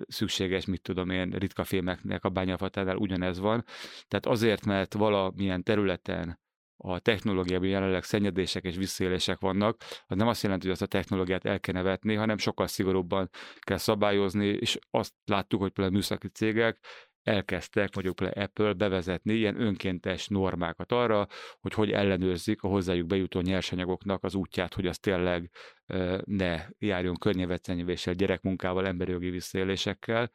[SPEAKER 4] szükséges, mit tudom én, ritka fémeknek a bányafatánál ugyanez van. Tehát azért, mert valamilyen területen a technológiában jelenleg szennyedések és visszaélések vannak, az nem azt jelenti, hogy azt a technológiát el kell vetni, hanem sokkal szigorúbban kell szabályozni, és azt láttuk, hogy például műszaki cégek elkezdtek, mondjuk például Apple bevezetni ilyen önkéntes normákat arra, hogy hogy ellenőrzik a hozzájuk bejutó nyersanyagoknak az útját, hogy az tényleg ne járjon környezetszennyezéssel, gyerekmunkával, emberi jogi visszaélésekkel,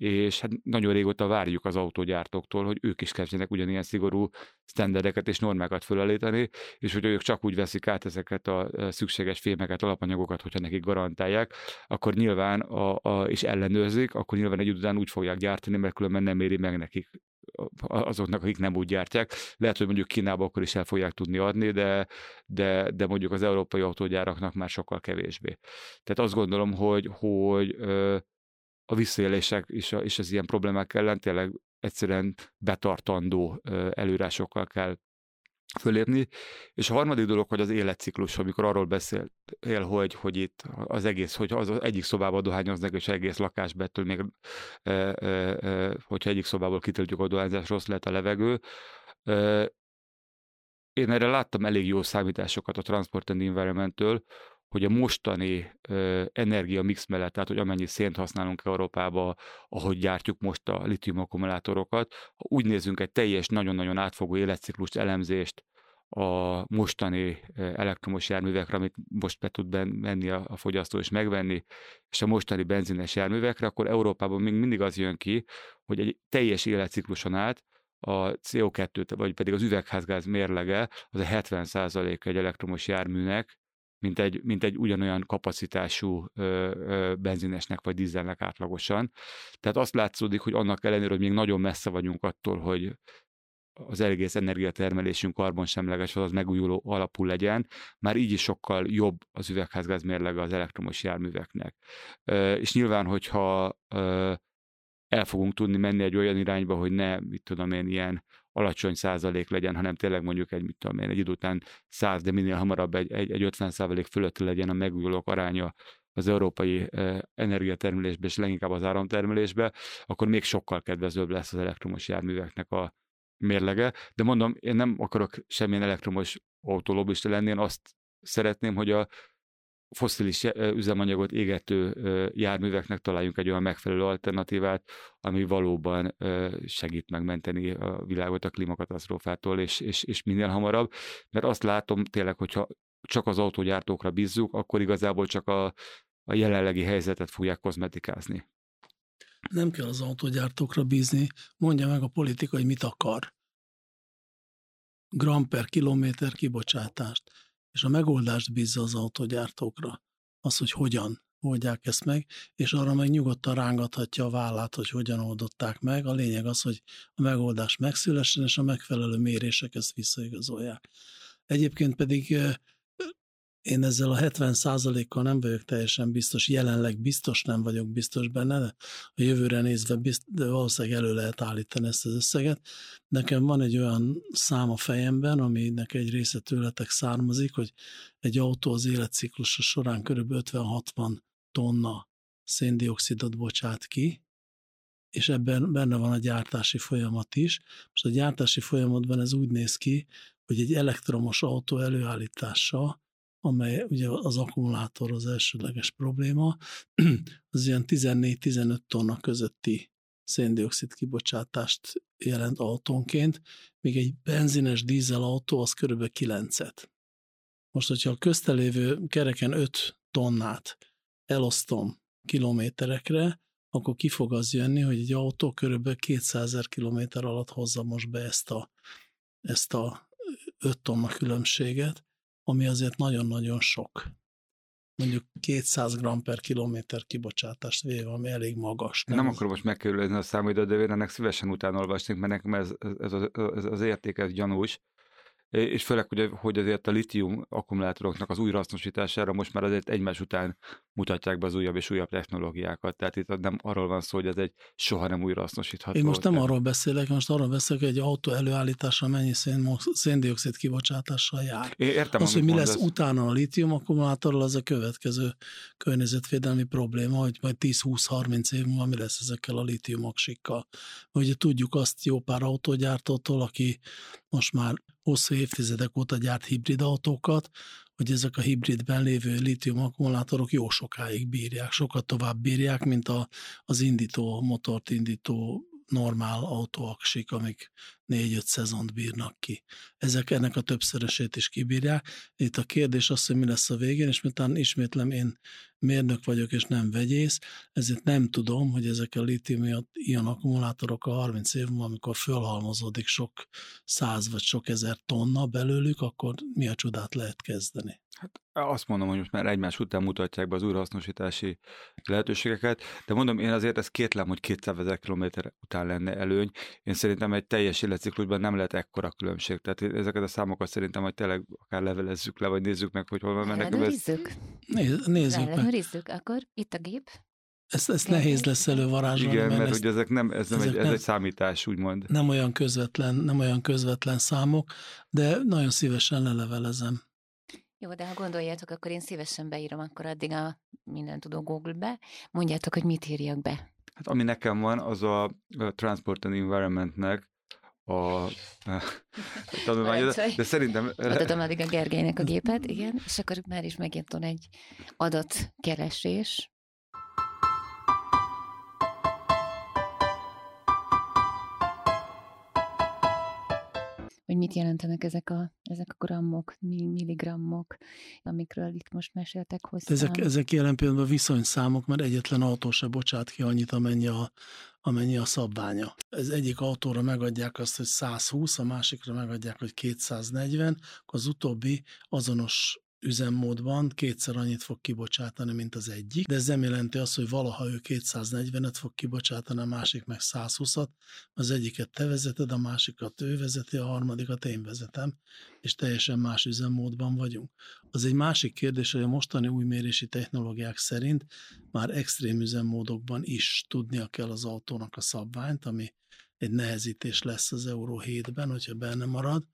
[SPEAKER 4] és hát nagyon régóta várjuk az autógyártóktól, hogy ők is kezdjenek ugyanilyen szigorú sztendereket és normákat fölállítani, és hogy ők csak úgy veszik át ezeket a szükséges fémeket, alapanyagokat, hogyha nekik garantálják, akkor nyilván a, a, és ellenőrzik, akkor nyilván egy után úgy fogják gyártani, mert különben nem éri meg nekik azoknak, akik nem úgy gyártják. Lehet, hogy mondjuk Kínába akkor is el fogják tudni adni, de, de, de mondjuk az európai autógyáraknak már sokkal kevésbé. Tehát azt gondolom, hogy, hogy a visszaélések és, a, és az ilyen problémák ellen tényleg egyszerűen betartandó előrásokkal kell fölépni. És a harmadik dolog, hogy az életciklus, amikor arról beszél, hogy, hogy itt az egész, hogy az egyik szobába dohányoznak, és egész lakásbettől még, e, e, e, hogyha egyik szobából kitiltjuk a dohányzás, rossz lehet a levegő. E, én erre láttam elég jó számításokat a Transport and Environment-től, hogy a mostani energia mix mellett, tehát hogy amennyi szént használunk Európába, ahogy gyártjuk most a litium akkumulátorokat, ha úgy nézzünk egy teljes, nagyon-nagyon átfogó életciklust, elemzést a mostani elektromos járművekre, amit most be tud menni a, a fogyasztó és megvenni, és a mostani benzines járművekre, akkor Európában még mindig az jön ki, hogy egy teljes életcikluson át a CO2, vagy pedig az üvegházgáz mérlege, az a 70% egy elektromos járműnek, mint egy, mint egy ugyanolyan kapacitású ö, ö, benzinesnek vagy dízelnek átlagosan. Tehát azt látszódik, hogy annak ellenére, hogy még nagyon messze vagyunk attól, hogy az egész energiatermelésünk karbonsemleges, az megújuló alapú legyen, már így is sokkal jobb az üvegházgáz mérlege az elektromos járműveknek. Ö, és nyilván, hogyha ö, el fogunk tudni menni egy olyan irányba, hogy ne, mit tudom én, ilyen alacsony százalék legyen, hanem tényleg mondjuk egy, mit tudom én, egy idő után 100, de minél hamarabb egy, egy, egy 50 százalék fölött legyen a megújulók aránya az európai energiatermelésbe, és leginkább az áramtermelésbe, akkor még sokkal kedvezőbb lesz az elektromos járműveknek a mérlege. De mondom, én nem akarok semmilyen elektromos autólobista lenni, én azt szeretném, hogy a foszilis üzemanyagot égető járműveknek találjunk egy olyan megfelelő alternatívát, ami valóban segít megmenteni a világot a klímakatasztrófától, és, és, és minél hamarabb. Mert azt látom tényleg, hogyha csak az autógyártókra bízzuk, akkor igazából csak a, a jelenlegi helyzetet fogják kozmetikázni.
[SPEAKER 3] Nem kell az autógyártókra bízni, mondja meg a politika, hogy mit akar. Gram per kilométer kibocsátást és a megoldást bízza az autógyártókra. Az, hogy hogyan oldják ezt meg, és arra meg nyugodtan rángathatja a vállát, hogy hogyan oldották meg. A lényeg az, hogy a megoldás megszülessen, és a megfelelő mérések ezt visszaigazolják. Egyébként pedig én ezzel a 70 kal nem vagyok teljesen biztos, jelenleg biztos nem vagyok biztos benne, de a jövőre nézve bizt, de valószínűleg elő lehet állítani ezt az összeget. Nekem van egy olyan szám a fejemben, aminek egy része tőletek származik, hogy egy autó az életciklusa során kb. 50-60 tonna széndiokszidot bocsát ki, és ebben benne van a gyártási folyamat is. Most a gyártási folyamatban ez úgy néz ki, hogy egy elektromos autó előállítása amely ugye az akkumulátor az elsődleges probléma, az ilyen 14-15 tonna közötti széndiokszid kibocsátást jelent autónként, míg egy benzines dízel autó az körülbelül 9-et. Most, hogyha a köztelévő kereken 5 tonnát elosztom kilométerekre, akkor ki fog az jönni, hogy egy autó körülbelül 200 ezer kilométer alatt hozza most be ezt a, ezt a 5 tonna különbséget, ami azért nagyon-nagyon sok. Mondjuk 200 g per kilométer kibocsátást véve, ami elég magas.
[SPEAKER 4] Nem, nem akarom most megkerülni a számítót, de én ennek szívesen utána olvasnék, mert nekem ez, ez, ez, ez az érték, ez gyanús, és főleg, hogy, hogy azért a litium akkumulátoroknak az újrahasznosítására most már azért egymás után mutatják be az újabb és újabb technológiákat. Tehát itt nem arról van szó, hogy ez egy soha nem újrahasznosítható.
[SPEAKER 3] Én most nem arról beszélek, most arról beszélek, hogy egy autó előállítása mennyi szén, széndiokszid kibocsátással jár.
[SPEAKER 4] Én értem,
[SPEAKER 3] az, hogy mi lesz utána a litium akkumulátorral, az a következő környezetvédelmi probléma, hogy majd 10-20-30 év múlva mi lesz ezekkel a litiumoksikkal. Ugye tudjuk azt jó pár autógyártótól, aki most már hosszú évtizedek óta gyárt hibrid autókat, hogy ezek a hibridben lévő litium akkumulátorok jó sokáig bírják, sokat tovább bírják, mint a, az indító, motort indító normál autóaksik, amik négy-öt szezont bírnak ki. Ezek ennek a többszörösét is kibírják. Itt a kérdés az, hogy mi lesz a végén, és miután ismétlem, én mérnök vagyok és nem vegyész, ezért nem tudom, hogy ezek a litium-ion akkumulátorok a 30 év múlva, amikor fölhalmozódik sok száz vagy sok ezer tonna belőlük, akkor mi a csodát lehet kezdeni?
[SPEAKER 4] Hát azt mondom, hogy most már egymás után mutatják be az újrahasznosítási lehetőségeket, de mondom, én azért ezt kétlem, hogy 200 ezer kilométer után lenne előny. Én szerintem egy teljes életciklusban nem lehet ekkora különbség. Tehát ezeket a számokat szerintem, hogy tényleg akár levelezzük le, vagy nézzük meg, hogy hol van mennek.
[SPEAKER 2] Ellenőrizzük.
[SPEAKER 3] Néz, nézzük meg.
[SPEAKER 2] Ellenőrizzük, akkor itt a gép.
[SPEAKER 3] Ezt, ezt nehéz lesz elővarázsolni.
[SPEAKER 4] Igen, mert, mert hogy ezek nem, ez, nem egy, ez nem, egy számítás, úgymond.
[SPEAKER 3] Nem olyan, közvetlen, nem olyan közvetlen számok, de nagyon szívesen lelevelezem.
[SPEAKER 2] Jó, de ha gondoljátok, akkor én szívesen beírom akkor addig a minden tudó Google-be. Mondjátok, hogy mit írjak be.
[SPEAKER 4] Hát ami nekem van, az a, a Transport and Environmentnek a, a tanulmány, de szerintem...
[SPEAKER 2] Adom addig a Gergelynek a gépet, igen, és akkor már is megint van egy adatkeresés. hogy mit jelentenek ezek a, ezek a grammok, milligrammok, amikről itt most meséltek hozzá.
[SPEAKER 3] Ezek, ezek jelen pillanatban viszonyszámok, mert egyetlen autó se bocsát ki annyit, amennyi a, amennyi a szabványa. Ez egyik autóra megadják azt, hogy 120, a másikra megadják, hogy 240, akkor az utóbbi azonos üzemmódban kétszer annyit fog kibocsátani, mint az egyik, de ez nem jelenti azt, hogy valaha ő 240-et fog kibocsátani, a másik meg 120-at, az egyiket te vezeted, a másikat ő vezeti, a harmadikat én vezetem, és teljesen más üzemmódban vagyunk. Az egy másik kérdés, hogy a mostani új mérési technológiák szerint már extrém üzemmódokban is tudnia kell az autónak a szabványt, ami egy nehezítés lesz az Euró 7-ben, hogyha benne marad,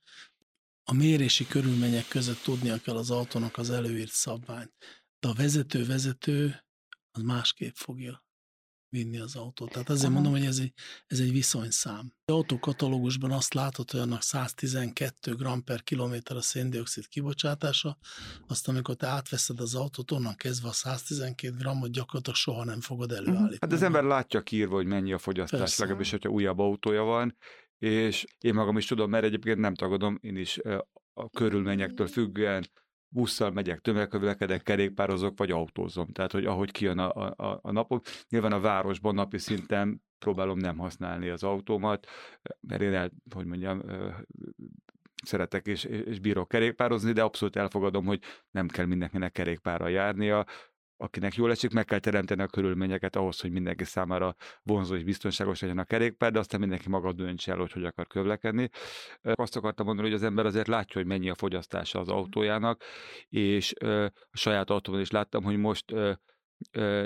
[SPEAKER 3] a mérési körülmények között tudnia kell az autónak az előírt szabványt. De a vezető-vezető az másképp fogja vinni az autót. Tehát azért Aha. mondom, hogy ez egy, ez egy viszonyszám. Az autókatalógusban azt látod, hogy annak 112 g per kilométer a széndiokszid kibocsátása, azt amikor te átveszed az autót, onnan kezdve a 112 g-ot gyakorlatilag soha nem fogod mhm. előállítani.
[SPEAKER 4] Hát az ember látja kiírva, hogy mennyi a fogyasztás, Persze. legalábbis, hogyha újabb autója van, és én magam is tudom, mert egyébként nem tagadom, én is a körülményektől függően busszal megyek, tömegkövlekedek, kerékpározok, vagy autózom. Tehát, hogy ahogy kijön a, a, a napom, nyilván a városban napi szinten próbálom nem használni az autómat, mert én el, hogy mondjam, szeretek és, és bírok kerékpározni, de abszolút elfogadom, hogy nem kell mindenkinek kerékpárral járnia, akinek jól esik, meg kell teremteni a körülményeket ahhoz, hogy mindenki számára vonzó és biztonságos legyen a kerékpár, de aztán mindenki maga döntse el, hogy hogy akar közlekedni. Azt akartam mondani, hogy az ember azért látja, hogy mennyi a fogyasztása az autójának, és a saját autóban is láttam, hogy most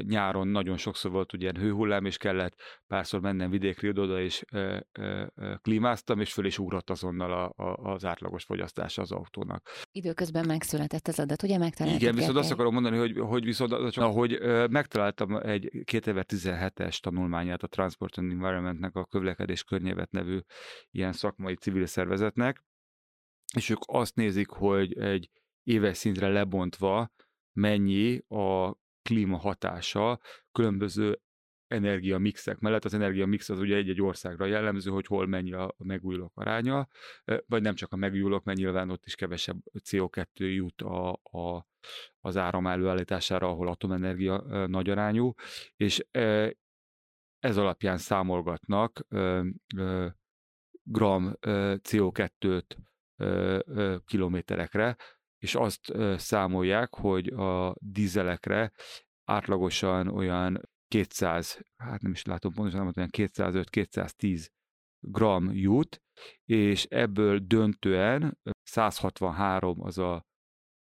[SPEAKER 4] nyáron nagyon sokszor volt ugye hőhullám, és kellett párszor mennem vidékre oda, és ö, ö, klímáztam, és föl is ugrott azonnal a, a, az átlagos fogyasztása az autónak.
[SPEAKER 2] Időközben megszületett az adat, ugye megtaláltam?
[SPEAKER 4] Igen, viszont azt akarom mondani, hogy, hogy viszont csak, ahogy megtaláltam egy 2017-es tanulmányát a Transport and Environmentnek, a Kövlekedés Környevet nevű ilyen szakmai civil szervezetnek, és ők azt nézik, hogy egy éves szintre lebontva mennyi a klíma hatása különböző energiamixek mellett. Az energiamix az ugye egy-egy országra jellemző, hogy hol mennyi a megújulók aránya, vagy nem csak a megújulók, mert nyilván ott is kevesebb CO2 jut a, a, az áram előállítására, ahol atomenergia nagy arányú, és ez alapján számolgatnak gram ö, CO2-t ö, ö, kilométerekre, és azt számolják, hogy a dízelekre átlagosan olyan 200, hát nem is látom pontosan, olyan 205-210 gram jut, és ebből döntően 163 az a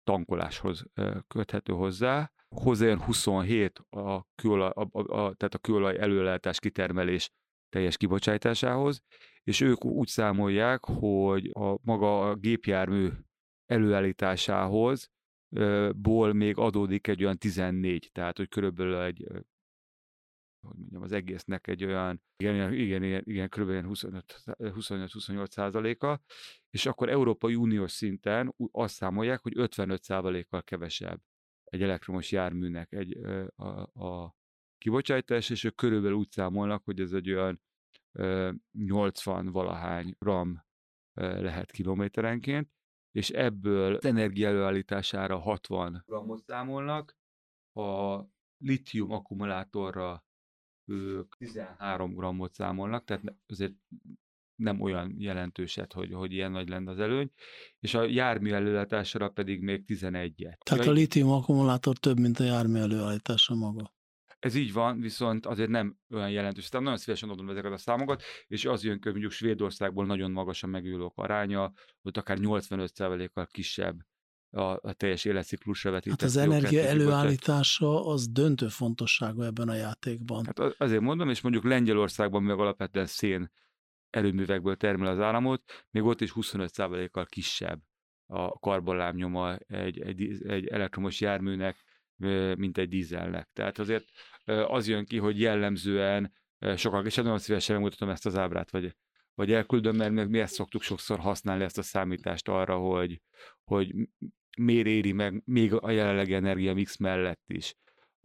[SPEAKER 4] tankoláshoz köthető hozzá, hozzájön 27 a kőolaj, a, a, a, tehát a kőolaj előállítás kitermelés teljes kibocsátásához, és ők úgy számolják, hogy a maga a gépjármű előállításához ból még adódik egy olyan 14, tehát hogy körülbelül egy hogy mondjam, az egésznek egy olyan, igen, igen, igen, igen kb. 25-28 százaléka, és akkor Európai Uniós szinten azt számolják, hogy 55 százalékkal kevesebb egy elektromos járműnek egy, a, a kibocsátás, és ők körülbelül úgy számolnak, hogy ez egy olyan 80 valahány ram lehet kilométerenként, és ebből az energia előállítására 60 gramot számolnak, a litium akkumulátorra ők 13 grammot számolnak, tehát azért nem olyan jelentőset, hogy, hogy ilyen nagy lenne az előny, és a jármű előállításra pedig még 11-et.
[SPEAKER 3] Tehát a litium akkumulátor több, mint a jármű előállítása maga.
[SPEAKER 4] Ez így van, viszont azért nem olyan jelentős. Tehát nagyon szívesen adom ezeket a számokat, és az jön hogy mondjuk Svédországból nagyon magas a megülők aránya, ott akár 85%-kal kisebb a, a teljes életciklusra vetített.
[SPEAKER 3] Hát az energia előállítása az döntő fontosságú ebben a játékban.
[SPEAKER 4] Hát azért mondom, és mondjuk Lengyelországban meg alapvetően szén erőművekből termel az államot, még ott is 25%-kal kisebb a karbonlábnyoma egy, egy, egy elektromos járműnek, mint egy dízelnek. Tehát azért az jön ki, hogy jellemzően sokkal, és nagyon szívesen megmutatom ezt az ábrát, vagy, vagy elküldöm, mert mi ezt szoktuk sokszor használni, ezt a számítást arra, hogy, hogy miért éri meg még a jelenlegi energia mix mellett is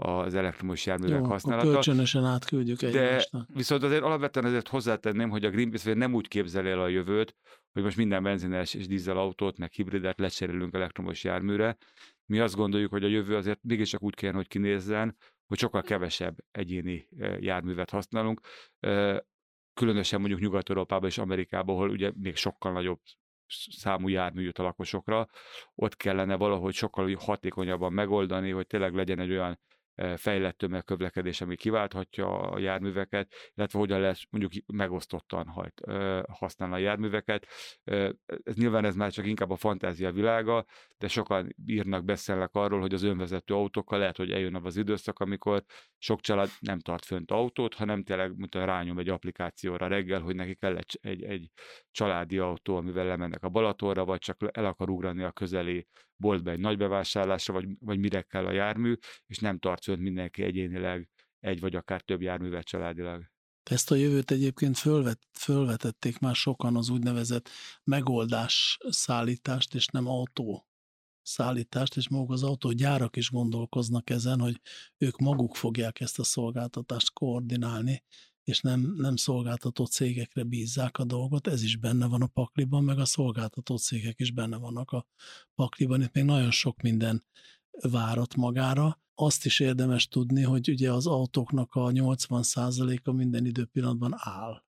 [SPEAKER 4] az elektromos járművek
[SPEAKER 3] Jó,
[SPEAKER 4] használata.
[SPEAKER 3] kölcsönösen átküldjük
[SPEAKER 4] egymásnak. De viszont azért alapvetően azért hozzátenném, hogy a Greenpeace nem úgy képzel el a jövőt, hogy most minden benzines és dízel autót, meg hibridet lecserélünk elektromos járműre. Mi azt gondoljuk, hogy a jövő azért mégiscsak úgy kell, hogy kinézzen, hogy sokkal kevesebb egyéni járművet használunk. Különösen mondjuk Nyugat-Európában és Amerikában, ahol ugye még sokkal nagyobb számú jármű jut a lakosokra, ott kellene valahogy sokkal hatékonyabban megoldani, hogy tényleg legyen egy olyan fejlett tömegkövlekedés, ami kiválthatja a járműveket, illetve hogyan lehet mondjuk megosztottan hajt, használni a járműveket. Ez nyilván ez már csak inkább a fantázia világa, de sokan írnak, beszélnek arról, hogy az önvezető autókkal lehet, hogy eljön az időszak, amikor sok család nem tart fönt autót, hanem tényleg mint rányom egy applikációra reggel, hogy neki kell egy, egy, egy családi autó, amivel lemennek a Balatonra, vagy csak el akar ugrani a közeli boltba egy nagy bevásárlásra, vagy, vagy mire kell a jármű, és nem tart fönt mindenki egyénileg egy vagy akár több járművet családilag.
[SPEAKER 3] Ezt a jövőt egyébként fölvet, fölvetették már sokan az úgynevezett megoldás szállítást, és nem autó szállítást, és maguk az autógyárak is gondolkoznak ezen, hogy ők maguk fogják ezt a szolgáltatást koordinálni, és nem, nem szolgáltató cégekre bízzák a dolgot, ez is benne van a pakliban, meg a szolgáltató cégek is benne vannak a pakliban. Itt még nagyon sok minden várat magára. Azt is érdemes tudni, hogy ugye az autóknak a 80%-a minden időpillanatban áll.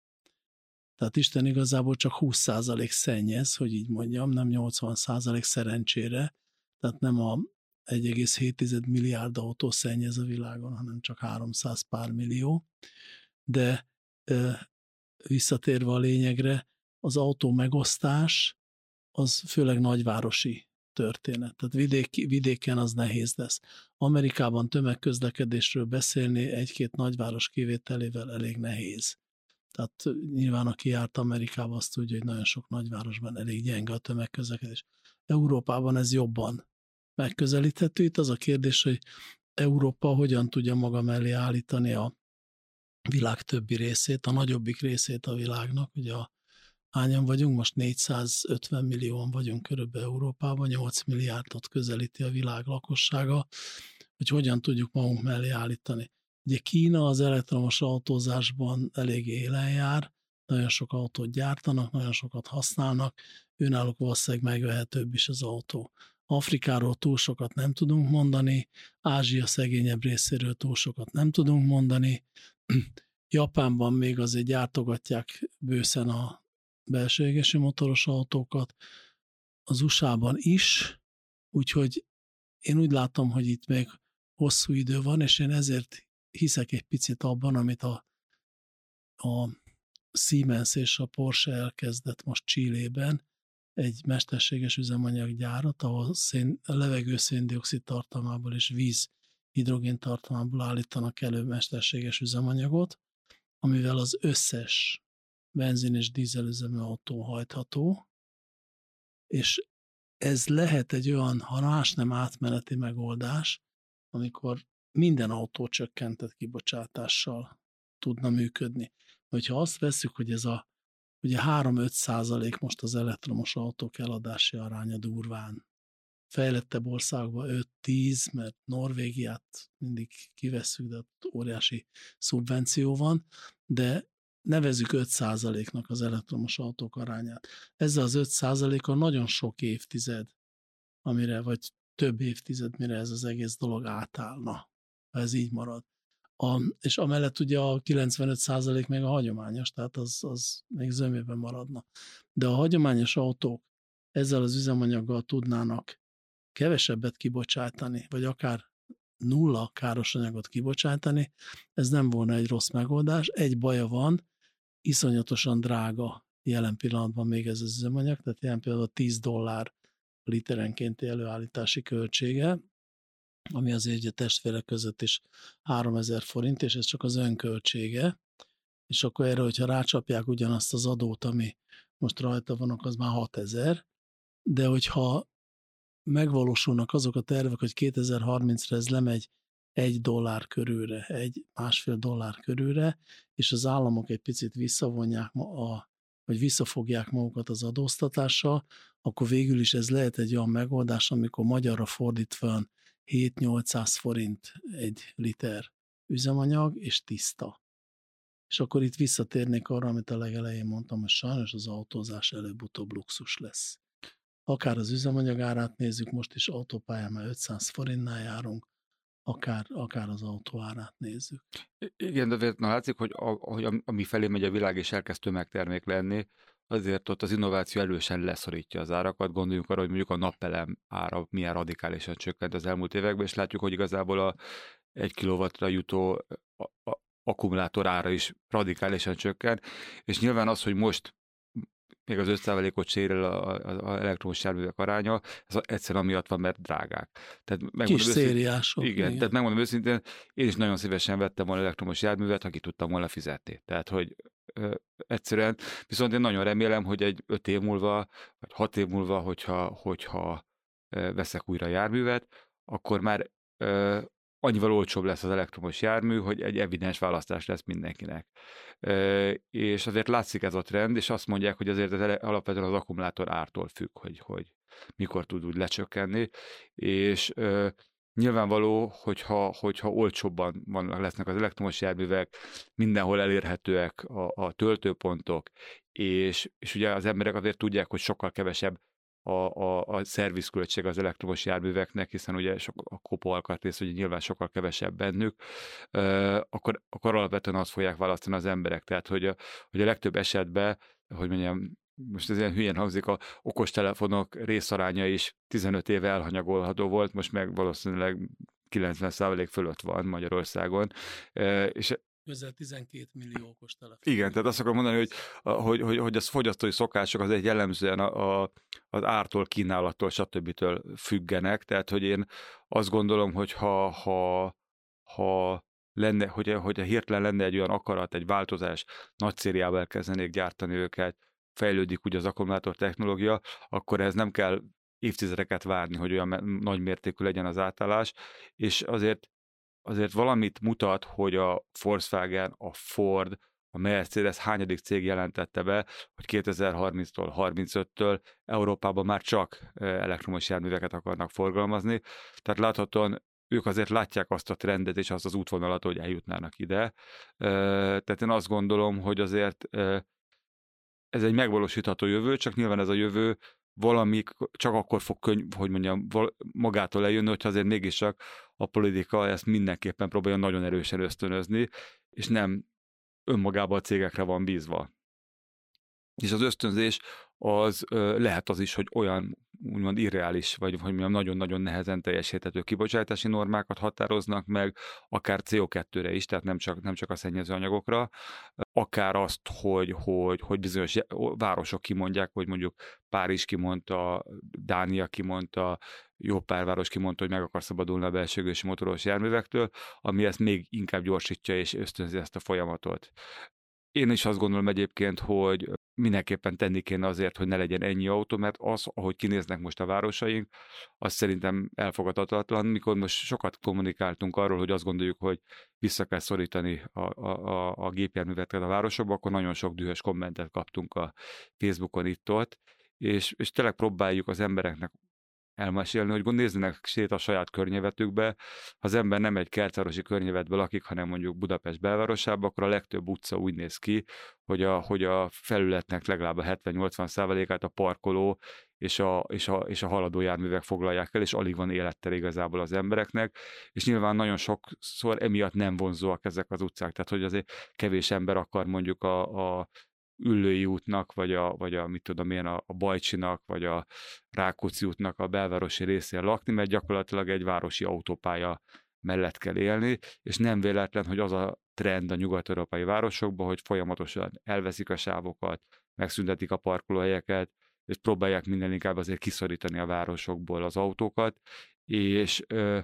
[SPEAKER 3] Tehát Isten igazából csak 20% szennyez, hogy így mondjam, nem 80% szerencsére. Tehát nem a 1,7 milliárd autó szennyez a világon, hanem csak 300 pár millió de visszatérve a lényegre, az autó megosztás az főleg nagyvárosi történet. Tehát vidék, vidéken az nehéz lesz. Amerikában tömegközlekedésről beszélni egy-két nagyváros kivételével elég nehéz. Tehát nyilván, aki járt Amerikába, azt tudja, hogy nagyon sok nagyvárosban elég gyenge a tömegközlekedés. Európában ez jobban megközelíthető. Itt az a kérdés, hogy Európa hogyan tudja maga mellé állítani a világ többi részét, a nagyobbik részét a világnak, ugye a hányan vagyunk, most 450 millióan vagyunk körülbelül Európában, 8 milliárdot közelíti a világ lakossága, hogy hogyan tudjuk magunk mellé állítani. Ugye Kína az elektromos autózásban elég élen jár, nagyon sok autót gyártanak, nagyon sokat használnak, őnáluk valószínűleg megvehetőbb is az autó. Afrikáról túl sokat nem tudunk mondani, Ázsia szegényebb részéről túl sokat nem tudunk mondani, Japánban még azért gyártogatják bőszen a belső égésű motoros autókat, az USA-ban is, úgyhogy én úgy látom, hogy itt még hosszú idő van, és én ezért hiszek egy picit abban, amit a, a Siemens és a Porsche elkezdett most Csillében, egy mesterséges üzemanyaggyárat, ahol szén, levegő széndiokszid tartalmából és víz hidrogén tartalmából állítanak elő mesterséges üzemanyagot, amivel az összes benzin és dízelüzemű autó hajtható, és ez lehet egy olyan, ha más nem átmeneti megoldás, amikor minden autó csökkentett kibocsátással tudna működni. Hogyha azt veszük, hogy ez a ugye 3-5 százalék most az elektromos autók eladási aránya durván. Fejlettebb országban 5-10, mert Norvégiát mindig kivesszük, de ott óriási szubvenció van, de nevezük 5 százaléknak az elektromos autók arányát. Ezzel az 5 százaléka nagyon sok évtized, amire, vagy több évtized, mire ez az egész dolog átállna, ha ez így marad. A, és amellett ugye a 95% még a hagyományos, tehát az, az még zömében maradna. De a hagyományos autók ezzel az üzemanyaggal tudnának kevesebbet kibocsátani, vagy akár nulla káros anyagot kibocsátani, ez nem volna egy rossz megoldás. Egy baja van, iszonyatosan drága jelen pillanatban még ez az üzemanyag, tehát jelen pillanatban 10 dollár literenkénti előállítási költsége, ami azért a testvérek között is 3000 forint, és ez csak az önköltsége, és akkor erre, hogyha rácsapják ugyanazt az adót, ami most rajta vannak, az már 6000, de hogyha megvalósulnak azok a tervek, hogy 2030-ra ez lemegy egy dollár körülre, egy másfél dollár körülre, és az államok egy picit visszavonják, a, vagy visszafogják magukat az adóztatással, akkor végül is ez lehet egy olyan megoldás, amikor magyarra fordítva 7-800 forint egy liter üzemanyag, és tiszta. És akkor itt visszatérnék arra, amit a legelején mondtam, hogy sajnos az autózás előbb-utóbb luxus lesz. Akár az üzemanyag árát nézzük, most is autópályán már 500 forintnál járunk, akár, akár az autó árát nézzük.
[SPEAKER 4] Igen, de azért na, látszik, hogy, a, hogy ami felé megy a világ és elkezd tömegtermék lenni, azért ott az innováció elősen leszorítja az árakat. Gondoljunk arra, hogy mondjuk a napelem ára milyen radikálisan csökkent az elmúlt években, és látjuk, hogy igazából a egy kilowattra jutó a, a, akkumulátor ára is radikálisan csökken, és nyilván az, hogy most még az 5%-ot sérül az elektromos járművek aránya, ez egyszerűen amiatt van, mert drágák.
[SPEAKER 3] Tehát Kis szériások.
[SPEAKER 4] Igen, igen, tehát megmondom őszintén, én is nagyon szívesen vettem volna elektromos járművet, aki tudtam volna fizetni. Tehát, hogy ö, egyszerűen, viszont én nagyon remélem, hogy egy öt év múlva, vagy hat év múlva, hogyha, hogyha veszek újra járművet, akkor már ö, annyival olcsóbb lesz az elektromos jármű, hogy egy evidens választás lesz mindenkinek. És azért látszik ez a trend, és azt mondják, hogy azért ez alapvetően az akkumulátor ártól függ, hogy, hogy mikor tud úgy lecsökkenni, és Nyilvánvaló, hogyha, hogyha olcsóbban vannak, lesznek az elektromos járművek, mindenhol elérhetőek a, a töltőpontok, és, és ugye az emberek azért tudják, hogy sokkal kevesebb a, a, a szervizköltség az elektromos járműveknek, hiszen ugye sok, a kopó alkatrész, ugye nyilván sokkal kevesebb bennük, akkor, akkor alapvetően azt fogják választani az emberek. Tehát, hogy a, hogy a legtöbb esetben, hogy mondjam, most ez ilyen hülyén hangzik, a okostelefonok részaránya is 15 éve elhanyagolható volt, most meg valószínűleg 90% fölött van Magyarországon, és
[SPEAKER 3] Közel 12 millió okos telefon.
[SPEAKER 4] Igen, tehát azt akarom mondani, hogy, hogy, hogy, hogy az fogyasztói szokások az egy jellemzően a, a, az ártól, kínálattól, stb. függenek, tehát hogy én azt gondolom, hogy ha, ha, ha lenne, hogy, hogy hirtelen lenne egy olyan akarat, egy változás, nagy szériával elkezdenék gyártani őket, fejlődik úgy az akkumulátor technológia, akkor ez nem kell évtizedeket várni, hogy olyan nagy mértékű legyen az átállás, és azért azért valamit mutat, hogy a Volkswagen, a Ford, a Mercedes hányadik cég jelentette be, hogy 2030-tól, 35-től Európában már csak elektromos járműveket akarnak forgalmazni. Tehát láthatóan ők azért látják azt a trendet és azt az útvonalat, hogy eljutnának ide. Tehát én azt gondolom, hogy azért ez egy megvalósítható jövő, csak nyilván ez a jövő valami csak akkor fog könyv, hogy mondjam, magától eljönni, hogyha azért mégiscsak a politika ezt mindenképpen próbálja nagyon erősen ösztönözni, és nem önmagában a cégekre van bízva. És az ösztönzés az lehet az is, hogy olyan úgymond irreális, vagy hogy mondjam, nagyon-nagyon nehezen teljesíthető kibocsátási normákat határoznak meg, akár CO2-re is, tehát nem csak, nem csak a szennyező anyagokra, akár azt, hogy, hogy, hogy bizonyos városok kimondják, hogy mondjuk Párizs kimondta, Dánia kimondta, jó pár város kimondta, hogy meg akar szabadulni a belsőgősi motoros járművektől, ami ezt még inkább gyorsítja és ösztönzi ezt a folyamatot. Én is azt gondolom egyébként, hogy mindenképpen tenni kéne azért, hogy ne legyen ennyi autó, mert az, ahogy kinéznek most a városaink, az szerintem elfogadhatatlan. Mikor most sokat kommunikáltunk arról, hogy azt gondoljuk, hogy vissza kell szorítani a, a, a, a gépjárműveket a városokba, akkor nagyon sok dühös kommentet kaptunk a Facebookon itt-ott, és, és tényleg próbáljuk az embereknek elmesélni, hogy nézzenek szét a saját környezetükbe. Ha az ember nem egy kertvárosi környezetből lakik, hanem mondjuk Budapest belvárosában, akkor a legtöbb utca úgy néz ki, hogy a, hogy a felületnek legalább a 70-80 százalékát a parkoló és a, és, a, és a haladó járművek foglalják el, és alig van élettel igazából az embereknek, és nyilván nagyon sokszor emiatt nem vonzóak ezek az utcák, tehát hogy azért kevés ember akar mondjuk a, a Üllői útnak, vagy a, vagy a mit tudom én, a, a Bajcsinak, vagy a Rákóczi útnak a belvárosi részén lakni, mert gyakorlatilag egy városi autópálya mellett kell élni, és nem véletlen, hogy az a trend a nyugat-európai városokban, hogy folyamatosan elveszik a sávokat, megszüntetik a parkolóhelyeket, és próbálják minden inkább azért kiszorítani a városokból az autókat, és ö,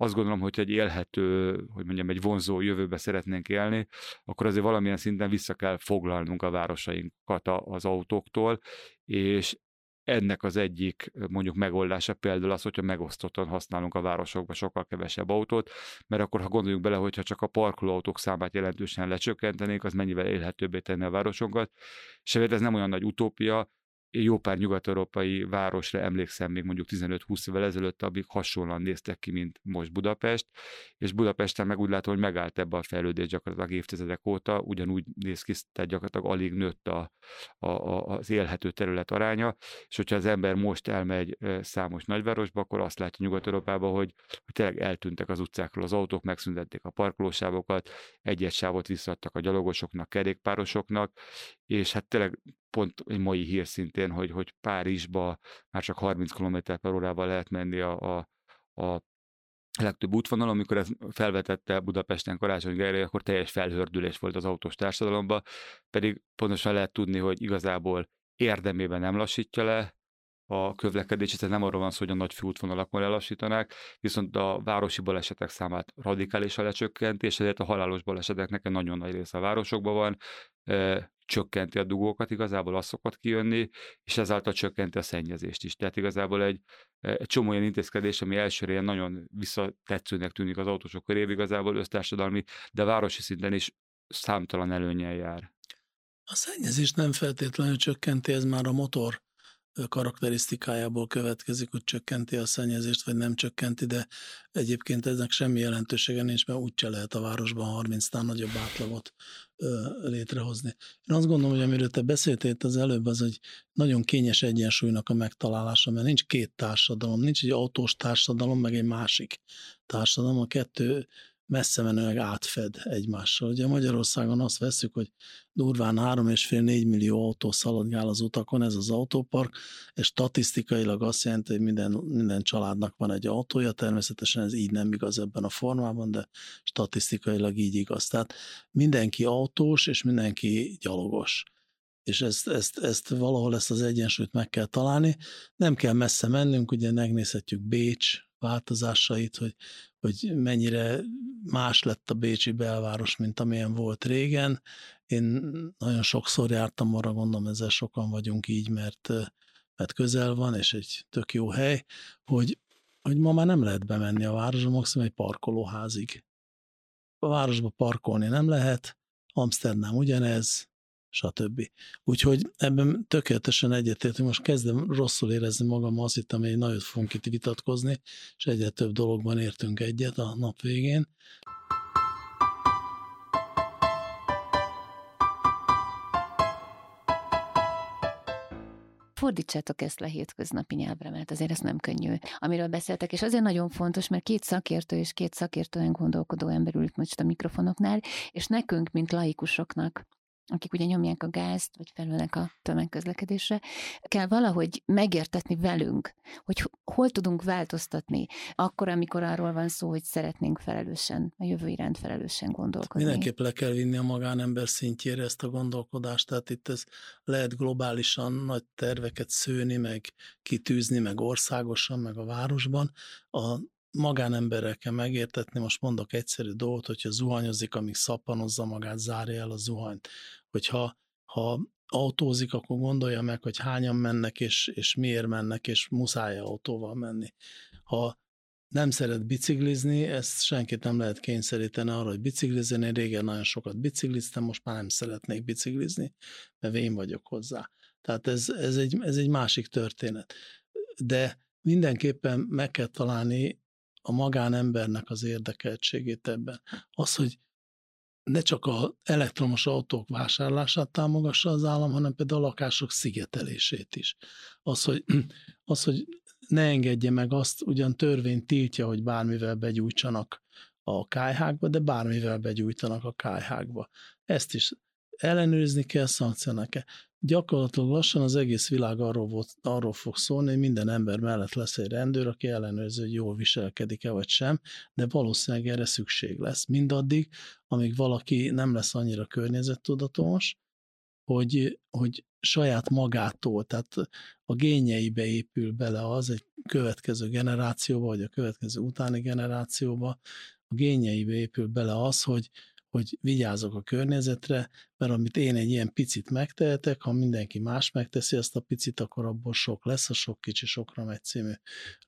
[SPEAKER 4] azt gondolom, hogy egy élhető, hogy mondjam, egy vonzó jövőbe szeretnénk élni, akkor azért valamilyen szinten vissza kell foglalnunk a városainkat az autóktól, és ennek az egyik mondjuk megoldása például az, hogyha megosztottan használunk a városokban sokkal kevesebb autót, mert akkor ha gondoljunk bele, hogyha csak a parkolóautók számát jelentősen lecsökkentenék, az mennyivel élhetőbbé tenni a városunkat. És ez nem olyan nagy utópia, jó pár nyugat-európai városra emlékszem még mondjuk 15-20 évvel ezelőtt, amik hasonlóan néztek ki, mint most Budapest, és Budapesten meg úgy látom, hogy megállt ebbe a fejlődés gyakorlatilag évtizedek óta, ugyanúgy néz ki, tehát gyakorlatilag alig nőtt a, a, a, az élhető terület aránya, és hogyha az ember most elmegy számos nagyvárosba, akkor azt látja Nyugat-Európában, hogy, hogy tényleg eltűntek az utcákról az autók, megszüntették a parkolósávokat, egy-egy sávot visszadtak a gyalogosoknak, kerékpárosoknak, és hát tényleg pont egy mai hír szintén, hogy, hogy Párizsba már csak 30 km per órával lehet menni a, a, a legtöbb útvonalon, amikor ez felvetette Budapesten Karácsony Gergely, akkor teljes felhördülés volt az autós társadalomba, pedig pontosan lehet tudni, hogy igazából érdemében nem lassítja le a közlekedés, tehát nem arról van szó, hogy a nagy főútvonalakon lelassítanák, viszont a városi balesetek számát radikálisan lecsökkenti, és ezért a halálos baleseteknek egy nagyon nagy része a városokban van, csökkenti a dugókat, igazából az szokott kijönni, és ezáltal csökkenti a szennyezést is. Tehát igazából egy, egy csomó olyan intézkedés, ami elsőre ilyen nagyon visszatetszőnek tűnik az autósok körében, igazából össztársadalmi, de városi szinten is számtalan előnyel jár.
[SPEAKER 3] A szennyezést nem feltétlenül csökkenti, ez már a motor karakterisztikájából következik, hogy csökkenti a szennyezést, vagy nem csökkenti, de egyébként eznek semmi jelentősége nincs, mert úgyse lehet a városban 30-nál nagyobb átlagot létrehozni. Én azt gondolom, hogy amiről te beszéltél az előbb, az egy nagyon kényes egyensúlynak a megtalálása, mert nincs két társadalom, nincs egy autós társadalom, meg egy másik társadalom, a kettő messze menőleg átfed egymással. Ugye Magyarországon azt veszük, hogy durván 3,5-4 millió autó szaladgál az utakon, ez az autópark, és statisztikailag azt jelenti, hogy minden, minden családnak van egy autója, természetesen ez így nem igaz ebben a formában, de statisztikailag így igaz. Tehát mindenki autós, és mindenki gyalogos és ezt, ezt, ezt valahol ezt az egyensúlyt meg kell találni. Nem kell messze mennünk, ugye megnézhetjük Bécs változásait, hogy, hogy mennyire más lett a Bécsi belváros, mint amilyen volt régen. Én nagyon sokszor jártam arra, gondolom ezzel sokan vagyunk így, mert, mert közel van, és egy tök jó hely, hogy, hogy ma már nem lehet bemenni a városba, maximum egy parkolóházig. A városba parkolni nem lehet, Amsterdam ugyanez, stb. Úgyhogy ebben tökéletesen egyetértünk. Most kezdem rosszul érezni magam, azt hittem, hogy nagyon fogunk itt vitatkozni, és egyre több dologban értünk egyet a nap végén.
[SPEAKER 2] fordítsátok ezt le hétköznapi nyelvre, mert azért ez nem könnyű, amiről beszéltek, és azért nagyon fontos, mert két szakértő és két szakértően gondolkodó ember ült most a mikrofonoknál, és nekünk, mint laikusoknak, akik ugye nyomják a gázt, vagy felülnek a tömegközlekedésre, kell valahogy megértetni velünk, hogy hol tudunk változtatni, akkor, amikor arról van szó, hogy szeretnénk felelősen, a jövő iránt felelősen gondolkodni.
[SPEAKER 3] Mindenképp le kell vinni a magánember szintjére ezt a gondolkodást, tehát itt ez lehet globálisan nagy terveket szőni, meg kitűzni, meg országosan, meg a városban. A magánemberrel kell megértetni, most mondok egyszerű dolgot, hogyha zuhanyozik, amíg szappanozza magát, zárja el a zuhanyt hogyha ha autózik, akkor gondolja meg, hogy hányan mennek, és, és miért mennek, és muszáj autóval menni. Ha nem szeret biciklizni, ezt senkit nem lehet kényszeríteni arra, hogy biciklizzen. Én régen nagyon sokat bicikliztem, most már nem szeretnék biciklizni, mert én vagyok hozzá. Tehát ez, ez, egy, ez egy másik történet. De mindenképpen meg kell találni a magánembernek az érdekeltségét ebben. Az, hogy ne csak az elektromos autók vásárlását támogassa az állam, hanem például a lakások szigetelését is. Az, hogy, az, hogy ne engedje meg azt, ugyan törvény tiltja, hogy bármivel begyújtsanak a kájhákba, de bármivel begyújtanak a kájhákba. Ezt is ellenőrizni kell, szankcionálni kell gyakorlatilag lassan az egész világ arról, volt, arról fog szólni, hogy minden ember mellett lesz egy rendőr, aki ellenőrzi, hogy jól viselkedik-e vagy sem, de valószínűleg erre szükség lesz. Mindaddig, amíg valaki nem lesz annyira környezettudatos, hogy, hogy saját magától, tehát a gényeibe épül bele az egy következő generációba, vagy a következő utáni generációba, a gényeibe épül bele az, hogy, hogy vigyázok a környezetre, mert amit én egy ilyen picit megtehetek, ha mindenki más megteszi azt a picit, akkor abból sok lesz, a sok kicsi sokra megy című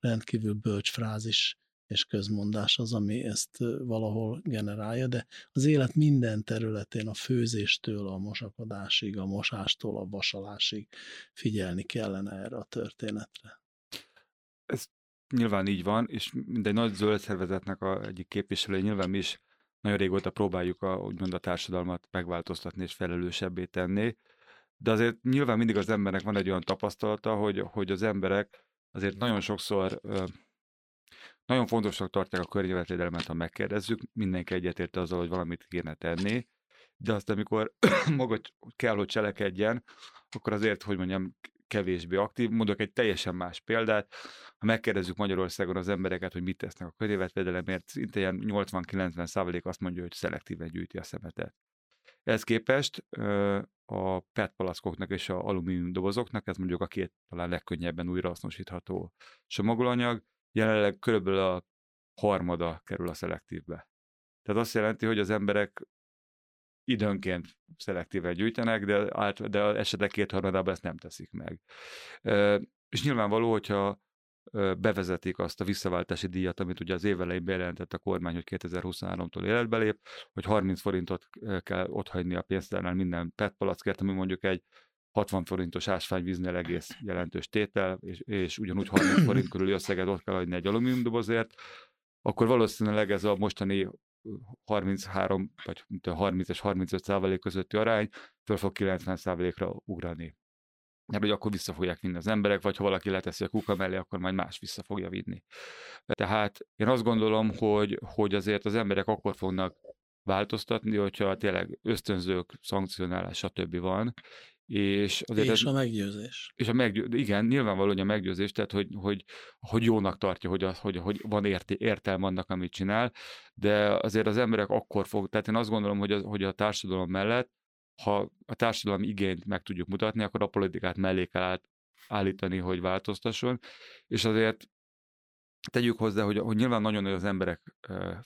[SPEAKER 3] rendkívül bölcs frázis és közmondás az, ami ezt valahol generálja, de az élet minden területén, a főzéstől a mosakodásig, a mosástól a vasalásig figyelni kellene erre a történetre.
[SPEAKER 4] Ez nyilván így van, és mindegy nagy zöld szervezetnek a egyik képviselő, nyilván mi is nagyon régóta próbáljuk a, úgymond a társadalmat megváltoztatni és felelősebbé tenni, de azért nyilván mindig az embernek van egy olyan tapasztalata, hogy, hogy az emberek azért nagyon sokszor nagyon fontosnak tartják a környezetvédelmet, ha megkérdezzük, mindenki egyetért azzal, hogy valamit kéne tenni, de azt, amikor maga kell, hogy cselekedjen, akkor azért, hogy mondjam, kevésbé aktív. Mondok egy teljesen más példát. Ha megkérdezzük Magyarországon az embereket, hogy mit tesznek a környezetvédelemért, szinte ilyen 80-90 százalék azt mondja, hogy szelektíven gyűjti a szemetet. Ehhez képest a PET palackoknak és a alumínium dobozoknak, ez mondjuk a két talán legkönnyebben újrahasznosítható csomagolanyag, jelenleg körülbelül a harmada kerül a szelektívbe. Tehát azt jelenti, hogy az emberek időnként szelektíven gyűjtenek, de, át, de esetek kétharmadában ezt nem teszik meg. És nyilvánvaló, hogyha bevezetik azt a visszaváltási díjat, amit ugye az év elején bejelentett a kormány, hogy 2023-tól életbe lép, hogy 30 forintot kell otthagyni a pénztárnál minden PET palackért, ami mondjuk egy 60 forintos ásványvíznél egész jelentős tétel, és, és ugyanúgy 30 forint körüli összeget ott kell adni egy alumíniumdobozért, akkor valószínűleg ez a mostani 33 vagy 30 és 35 százalék közötti arány föl fog 90 százalékra ugrani. Mert hogy akkor vissza fogják vinni az emberek, vagy ha valaki leteszi a kuka mellé, akkor majd más vissza fogja vinni. Tehát én azt gondolom, hogy, hogy azért az emberek akkor fognak változtatni, hogyha tényleg ösztönzők, szankcionálás, stb. van,
[SPEAKER 3] és, azért és ez, a meggyőzés.
[SPEAKER 4] És a meggyőzés, igen, nyilvánvaló, hogy a meggyőzés, tehát hogy, hogy, hogy jónak tartja, hogy, az, hogy, hogy van érté, értelme annak, amit csinál, de azért az emberek akkor fog, tehát én azt gondolom, hogy a, hogy a társadalom mellett, ha a társadalom igényt meg tudjuk mutatni, akkor a politikát mellé kell át, állítani, hogy változtasson, és azért tegyük hozzá, hogy, hogy nyilván nagyon nagy az emberek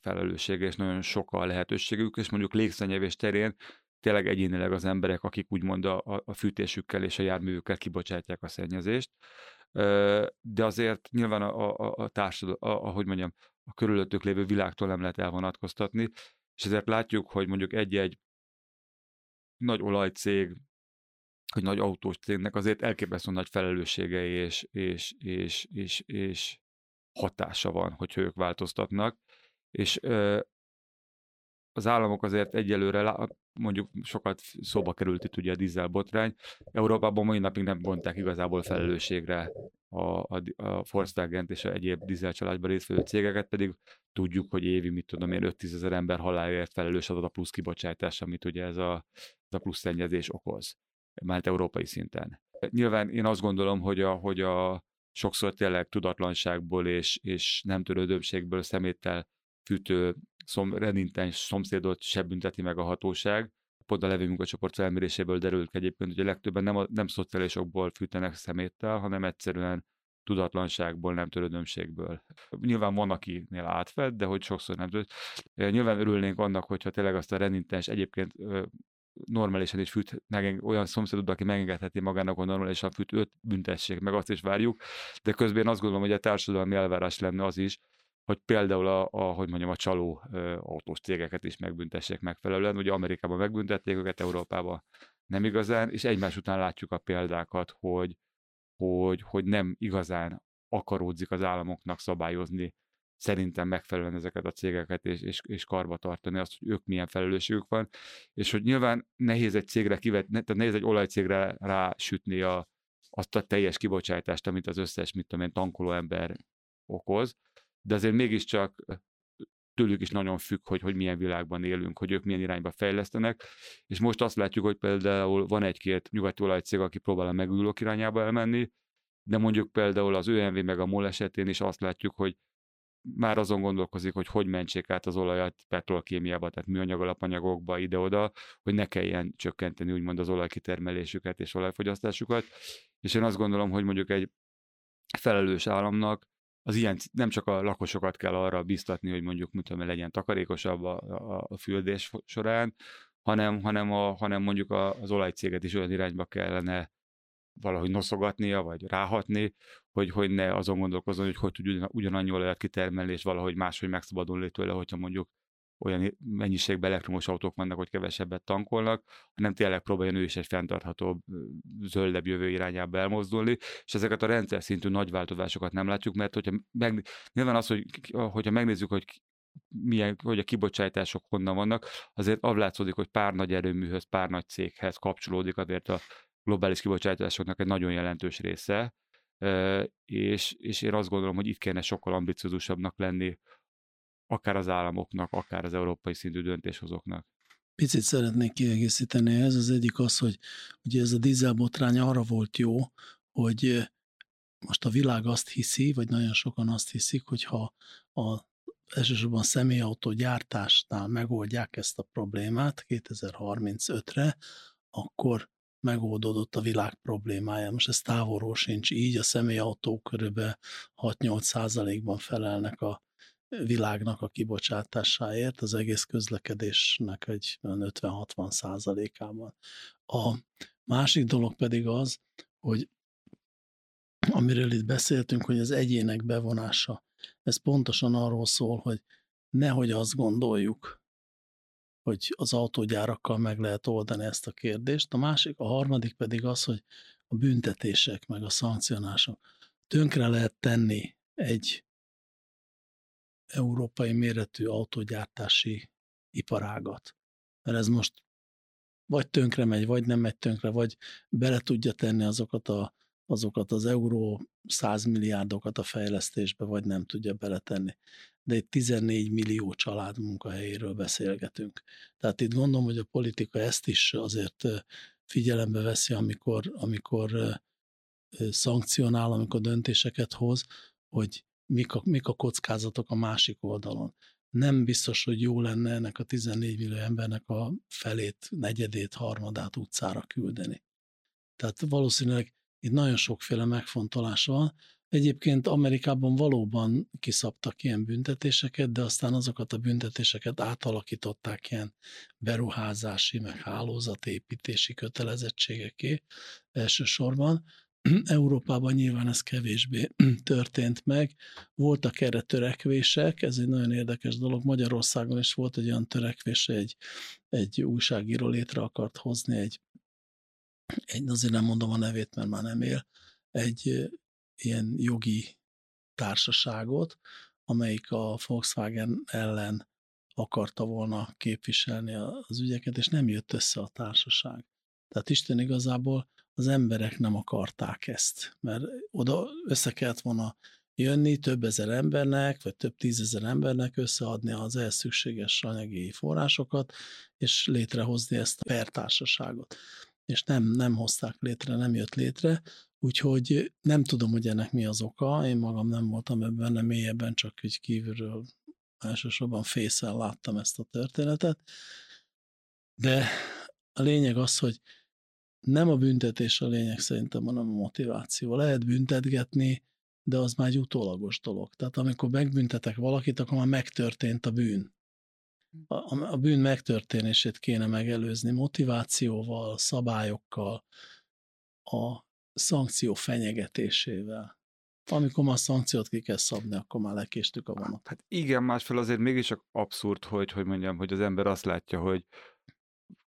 [SPEAKER 4] felelőssége, és nagyon sok a lehetőségük, és mondjuk légszennyevés terén tényleg egyénileg az emberek, akik úgymond a, a fűtésükkel és a járművükkel kibocsátják a szennyezést. De azért nyilván a, a, a társadalom, ahogy mondjam, a körülöttük lévő világtól nem lehet elvonatkoztatni, és ezért látjuk, hogy mondjuk egy-egy nagy olajcég, hogy nagy autós cégnek azért elképesztő nagy felelőssége és, és, és, és, és hatása van, hogy ők változtatnak, és az államok azért egyelőre mondjuk sokat szóba került itt ugye a dízel botrány. Európában mai napig nem vonták igazából felelősségre a, a, a Volkswagen és a egyéb dízel családban résztvevő cégeket, pedig tudjuk, hogy évi, mit tudom én, 5 ezer ember halálért felelős az a plusz kibocsátás, amit ugye ez a, ez a plusz szennyezés okoz, már európai szinten. Nyilván én azt gondolom, hogy a, hogy a sokszor tényleg tudatlanságból és, és nem törődömségből szeméttel fűtő szom, renintens szomszédot se bünteti meg a hatóság. Pont a levő munkacsoport felméréséből derült egyébként, hogy a legtöbben nem, a, nem szociálisokból fűtenek szeméttel, hanem egyszerűen tudatlanságból, nem törődömségből. Nyilván van, akinél átfed, de hogy sokszor nem tud. Nyilván örülnénk annak, hogyha tényleg azt a renintens egyébként normálisan is fűt, meg, olyan szomszédod, aki megengedheti magának, hogy normálisan fűt, őt büntessék, meg azt is várjuk, de közben azt gondolom, hogy a társadalmi elvárás lenne az is, hogy például a, a hogy mondjam, a csaló ö, autós cégeket is megbüntessék megfelelően. Ugye Amerikában megbüntették őket, Európában nem igazán, és egymás után látjuk a példákat, hogy, hogy, hogy nem igazán akaródzik az államoknak szabályozni szerintem megfelelően ezeket a cégeket, és, és, és karba tartani azt, hogy ők milyen felelősségük van, és hogy nyilván nehéz egy cégre kivet, tehát nehéz egy olajcégre rásütni a, azt a teljes kibocsátást, amit az összes, mit tudom én, tankoló ember okoz, de azért mégiscsak tőlük is nagyon függ, hogy, hogy milyen világban élünk, hogy ők milyen irányba fejlesztenek, és most azt látjuk, hogy például van egy-két nyugati olajcég, aki próbál a megújulók irányába elmenni, de mondjuk például az ÖMV meg a MOL esetén is azt látjuk, hogy már azon gondolkozik, hogy hogy mentsék át az olajat petrolkémiába, tehát műanyag alapanyagokba, ide-oda, hogy ne kelljen csökkenteni úgymond az olajkitermelésüket és olajfogyasztásukat. És én azt gondolom, hogy mondjuk egy felelős államnak az ilyen, nem csak a lakosokat kell arra biztatni, hogy mondjuk mit tudom, legyen takarékosabb a, a, a fürdés során, hanem, hanem, a, hanem mondjuk a, az olajcéget is olyan irányba kellene valahogy noszogatnia, vagy ráhatni, hogy, hogy ne azon gondolkozzon, hogy hogy tud ugyan, ugyanannyi olajat kitermelni, és valahogy máshogy megszabadulni tőle, hogyha mondjuk olyan mennyiségben elektromos autók vannak, hogy kevesebbet tankolnak, hanem tényleg próbáljon ő is egy fenntarthatóbb, zöldebb jövő irányába elmozdulni, és ezeket a rendszer szintű nagy változásokat nem látjuk, mert hogyha meg, nyilván az, hogy, hogyha megnézzük, hogy milyen, hogy a kibocsátások honnan vannak, azért avlátszódik, hogy pár nagy erőműhöz, pár nagy céghez kapcsolódik azért a globális kibocsátásoknak egy nagyon jelentős része, és, és én azt gondolom, hogy itt kellene sokkal ambiciózusabbnak lenni, akár az államoknak, akár az európai szintű döntéshozóknak.
[SPEAKER 3] Picit szeretnék kiegészíteni ez. Az egyik az, hogy ugye ez a dízelbotrány arra volt jó, hogy most a világ azt hiszi, vagy nagyon sokan azt hiszik, hogy ha a elsősorban személyautó gyártásnál megoldják ezt a problémát 2035-re, akkor megoldódott a világ problémája. Most ez távolról sincs így, a személyautók körülbelül 6-8 százalékban felelnek a világnak a kibocsátásáért, az egész közlekedésnek egy 50-60 százalékában. A másik dolog pedig az, hogy amiről itt beszéltünk, hogy az egyének bevonása, ez pontosan arról szól, hogy nehogy azt gondoljuk, hogy az autógyárakkal meg lehet oldani ezt a kérdést. A másik, a harmadik pedig az, hogy a büntetések meg a szankcionások. Tönkre lehet tenni egy európai méretű autógyártási iparágat. Mert ez most vagy tönkre megy, vagy nem megy tönkre, vagy bele tudja tenni azokat, a, azokat az euró százmilliárdokat a fejlesztésbe, vagy nem tudja beletenni de egy 14 millió család munkahelyéről beszélgetünk. Tehát itt gondolom, hogy a politika ezt is azért figyelembe veszi, amikor, amikor szankcionál, amikor döntéseket hoz, hogy mik a, mik a kockázatok a másik oldalon. Nem biztos, hogy jó lenne ennek a 14 millió embernek a felét, negyedét, harmadát utcára küldeni. Tehát valószínűleg itt nagyon sokféle megfontolás van, Egyébként Amerikában valóban kiszabtak ilyen büntetéseket, de aztán azokat a büntetéseket átalakították ilyen beruházási, meg hálózatépítési kötelezettségeké elsősorban. Európában nyilván ez kevésbé történt meg. Voltak erre törekvések, ez egy nagyon érdekes dolog. Magyarországon is volt egy olyan törekvése, egy, egy újságíró létre akart hozni egy, egy, azért nem mondom a nevét, mert már nem él, egy ilyen jogi társaságot, amelyik a Volkswagen ellen akarta volna képviselni az ügyeket, és nem jött össze a társaság. Tehát Isten igazából az emberek nem akarták ezt, mert oda össze kellett volna jönni több ezer embernek, vagy több tízezer embernek összeadni az ehhez szükséges anyagi forrásokat, és létrehozni ezt a pertársaságot. És nem, nem hozták létre, nem jött létre, úgyhogy nem tudom, hogy ennek mi az oka, én magam nem voltam ebben nem mélyebben, csak úgy kívülről elsősorban fészel láttam ezt a történetet, de a lényeg az, hogy nem a büntetés a lényeg szerintem, hanem a motiváció. Lehet büntetgetni, de az már egy utólagos dolog. Tehát amikor megbüntetek valakit, akkor már megtörtént a bűn. A, a bűn megtörténését kéne megelőzni motivációval, szabályokkal, a szankció fenyegetésével. Amikor már szankciót ki kell szabni, akkor már lekéstük a vonat.
[SPEAKER 4] Hát igen, másfél azért mégiscsak abszurd, hogy, hogy mondjam, hogy az ember azt látja, hogy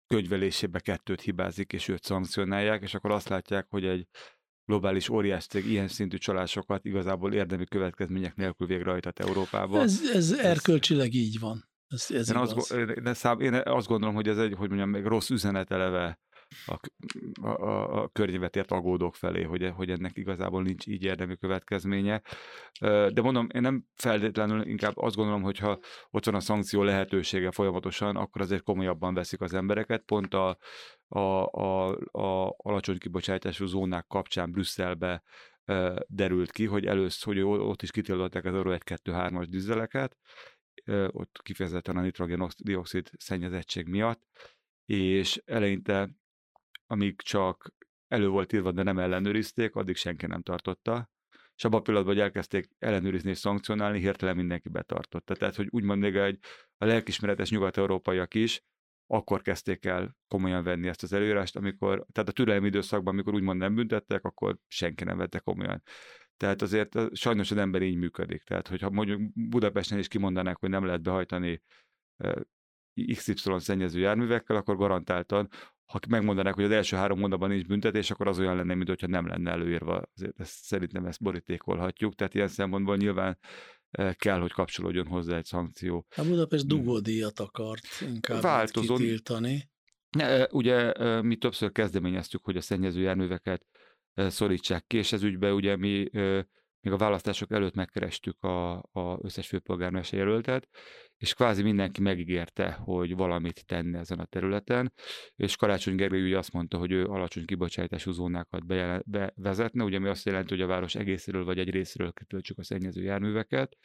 [SPEAKER 4] könyvelésébe kettőt hibázik, és őt szankcionálják, és akkor azt látják, hogy egy globális óriás cég ilyen szintű csalásokat igazából érdemi következmények nélkül végrehajtott Európában.
[SPEAKER 3] Ez, ez erkölcsileg így van. Ez, ez
[SPEAKER 4] én, azt, én, szám, én azt gondolom, hogy ez egy, hogy mondjam, még rossz üzenet eleve a, a, a környezetért agódók felé, hogy, hogy ennek igazából nincs így érdemi következménye. De mondom, én nem feltétlenül inkább azt gondolom, hogyha ott van a szankció lehetősége folyamatosan, akkor azért komolyabban veszik az embereket. Pont a, a, a, a alacsony kibocsátású zónák kapcsán Brüsszelbe derült ki, hogy először, hogy ott is kitiltották az Euro 1-2-3-as dízeleket, ott kifejezetten a nitrogén-dioxid szennyezettség miatt, és eleinte amíg csak elő volt írva, de nem ellenőrizték, addig senki nem tartotta. És abban a pillanatban, hogy elkezdték ellenőrizni és szankcionálni, hirtelen mindenki betartotta. Tehát, hogy úgymond még egy, a lelkismeretes nyugat-európaiak is akkor kezdték el komolyan venni ezt az előírást, amikor, tehát a türelmi időszakban, amikor úgymond nem büntettek, akkor senki nem vette komolyan. Tehát azért sajnos az ember így működik. Tehát, hogyha mondjuk Budapesten is kimondanák, hogy nem lehet behajtani XY szennyező járművekkel, akkor garantáltan ha megmondanák, hogy az első három mondatban nincs büntetés, akkor az olyan lenne, mint hogyha nem lenne előírva. Azért ezt, szerintem ezt borítékolhatjuk, tehát ilyen szempontból nyilván e, kell, hogy kapcsolódjon hozzá egy szankció.
[SPEAKER 3] A Budapest hmm. dugódíjat akart inkább Változon. kitiltani.
[SPEAKER 4] E, ugye e, mi többször kezdeményeztük, hogy a szennyező járműveket szorítsák ki, és ez ügyben ugye mi még a választások előtt megkerestük a, a összes főpolgármester jelöltet, és kvázi mindenki megígérte, hogy valamit tenne ezen a területen, és Karácsony Gergely ugye azt mondta, hogy ő alacsony kibocsátású zónákat bevezetne, ugye mi azt jelenti, hogy a város egészéről vagy egy részéről kitöltsük a szennyező járműveket,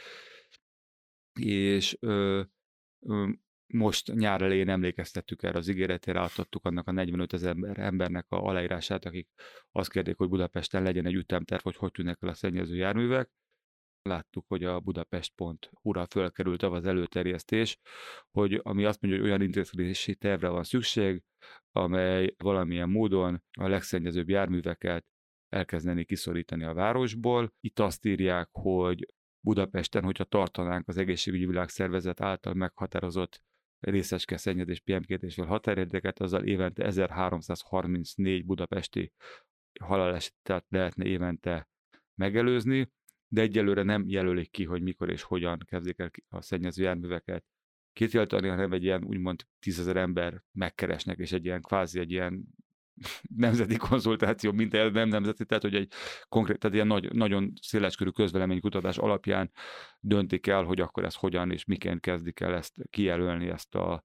[SPEAKER 4] és ö, ö, most nyár elején emlékeztettük erre az ígéretére, átadtuk annak a 45 ezer embernek a aláírását, akik azt kérdék, hogy Budapesten legyen egy ütemterv, hogy hogy tűnnek el a szennyező járművek. Láttuk, hogy a Budapest.hu-ra fölkerült az előterjesztés, hogy ami azt mondja, hogy olyan intézkedési tervre van szükség, amely valamilyen módon a legszennyezőbb járműveket elkezdeni kiszorítani a városból. Itt azt írják, hogy Budapesten, hogyha tartanánk az egészségügyi világszervezet által meghatározott részecske szennyezés PM2-esvel határérdeket, azzal évente 1334 budapesti halálesetet lehetne évente megelőzni, de egyelőre nem jelölik ki, hogy mikor és hogyan kezdik el a szennyező járműveket kitiltani, hanem egy ilyen úgymond tízezer ember megkeresnek, és egy ilyen kvázi egy ilyen nemzeti konzultáció, mint el, nem nemzeti, tehát hogy egy konkrét, tehát ilyen nagy, nagyon széleskörű közveleménykutatás alapján döntik el, hogy akkor ez hogyan és miként kezdik el ezt kijelölni, ezt a,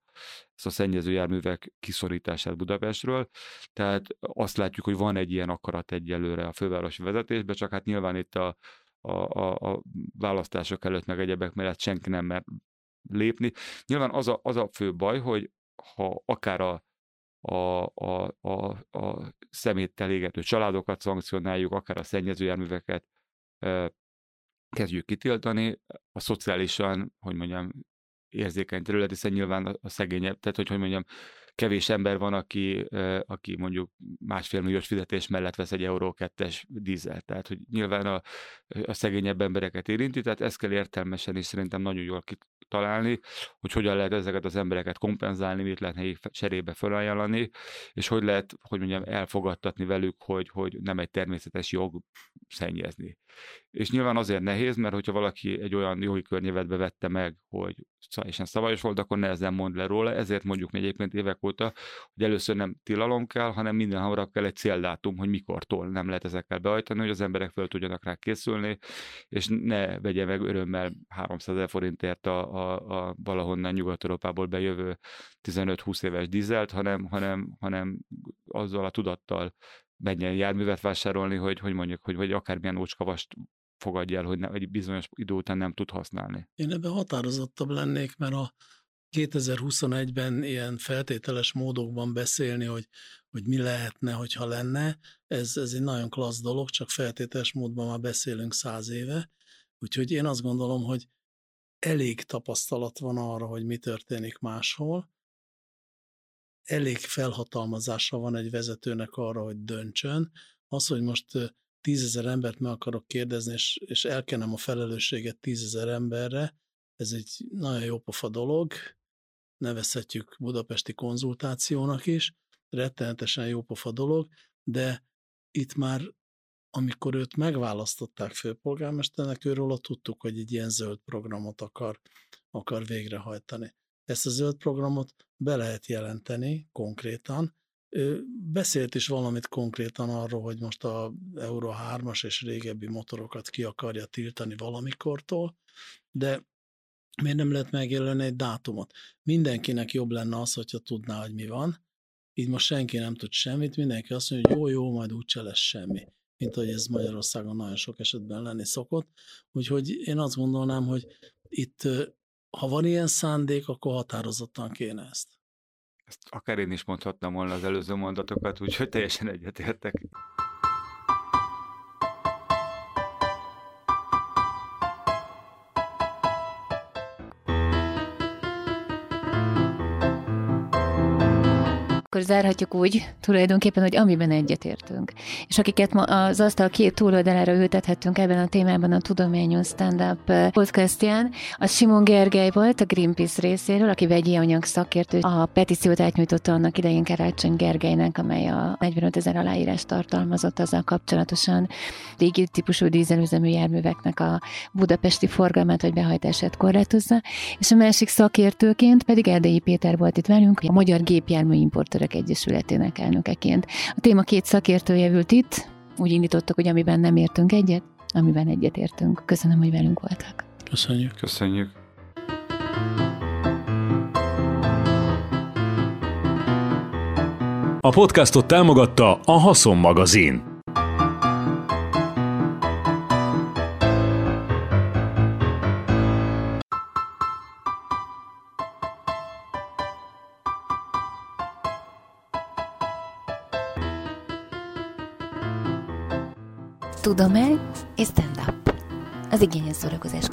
[SPEAKER 4] ezt a szennyező járművek kiszorítását Budapestről. Tehát azt látjuk, hogy van egy ilyen akarat egyelőre a fővárosi vezetésben, csak hát nyilván itt a, a, a, a választások előtt meg egyebek mellett senki nem mer lépni. Nyilván az a, az a fő baj, hogy ha akár a a, a, a, a szeméttel égető családokat szankcionáljuk, akár a szennyezőjárműveket e, kezdjük kitiltani, a szociálisan, hogy mondjam, érzékeny terület, hiszen nyilván a szegényebb, tehát hogy, hogy mondjam, kevés ember van, aki, aki mondjuk másfél milliós fizetés mellett vesz egy Euró 2-es dízel. Tehát, hogy nyilván a, a szegényebb embereket érinti, tehát ezt kell értelmesen és szerintem nagyon jól kitalálni, hogy hogyan lehet ezeket az embereket kompenzálni, mit lehet nekik cserébe felajánlani, és hogy lehet, hogy mondjam, elfogadtatni velük, hogy, hogy nem egy természetes jog szennyezni. És nyilván azért nehéz, mert hogyha valaki egy olyan jogi környezetbe vette meg, hogy teljesen szabályos volt, akkor nehezen mond le róla, ezért mondjuk mi egyébként évek óta, hogy először nem tilalom kell, hanem minden hamarabb kell egy céldátum, hogy mikortól nem lehet ezekkel beajtani, hogy az emberek fel tudjanak rá készülni, és ne vegye meg örömmel 300 ezer forintért a, a, a valahonnan Nyugat-Európából bejövő 15-20 éves dízelt, hanem, hanem, hanem azzal a tudattal menjen járművet vásárolni, hogy, hogy mondjuk, hogy vagy akármilyen ócskavast fogadja el, hogy ne, egy bizonyos idő után nem tud használni.
[SPEAKER 3] Én ebben határozottabb lennék, mert a 2021-ben ilyen feltételes módokban beszélni, hogy, hogy mi lehetne, hogyha lenne, ez, ez egy nagyon klassz dolog, csak feltételes módban már beszélünk száz éve. Úgyhogy én azt gondolom, hogy elég tapasztalat van arra, hogy mi történik máshol, elég felhatalmazása van egy vezetőnek arra, hogy döntsön. Az, hogy most tízezer embert meg akarok kérdezni, és, és elkenem a felelősséget tízezer emberre, ez egy nagyon jó pofa dolog, nevezhetjük budapesti konzultációnak is, rettenetesen jó pofa dolog, de itt már amikor őt megválasztották főpolgármesternek, őről tudtuk, hogy egy ilyen zöld programot akar, akar végrehajtani. Ezt a zöld programot be lehet jelenteni konkrétan. Beszélt is valamit konkrétan arról, hogy most a Euro 3-as és régebbi motorokat ki akarja tiltani valamikortól, de miért nem lehet megjelölni egy dátumot? Mindenkinek jobb lenne az, hogyha tudná, hogy mi van. Így most senki nem tud semmit, mindenki azt mondja, hogy jó, jó, majd úgyse lesz semmi mint hogy ez Magyarországon nagyon sok esetben lenni szokott. Úgyhogy én azt gondolnám, hogy itt ha van ilyen szándék, akkor határozottan kéne ezt.
[SPEAKER 4] Ezt akár én is mondhatnám volna az előző mondatokat, úgyhogy teljesen egyetértek.
[SPEAKER 2] Akkor zárhatjuk úgy tulajdonképpen, hogy amiben egyetértünk. És akiket ma az asztal két túloldalára ültethettünk ebben a témában a Tudományos Stand-up podcastján, az Simon Gergely volt a Greenpeace részéről, aki vegyi anyag szakértő. A petíciót átnyújtotta annak idején Karácsony Gergelynek, amely a 45 ezer aláírás tartalmazott azzal kapcsolatosan régi típusú dízelüzemű járműveknek a budapesti forgalmát vagy behajtását korlátozza, és a másik szakértőként pedig Erdélyi Péter volt itt velünk, a Magyar Gépjármű Importőrök Szakemberek Egyesületének elnökeként. A téma két szakértője ült itt, úgy indítottak, hogy amiben nem értünk egyet, amiben egyet értünk. Köszönöm, hogy velünk voltak.
[SPEAKER 3] Köszönjük.
[SPEAKER 4] Köszönjük.
[SPEAKER 1] A podcastot támogatta a Haszon magazin.
[SPEAKER 2] Tudomány és stand-up. Az igényes szórakozás.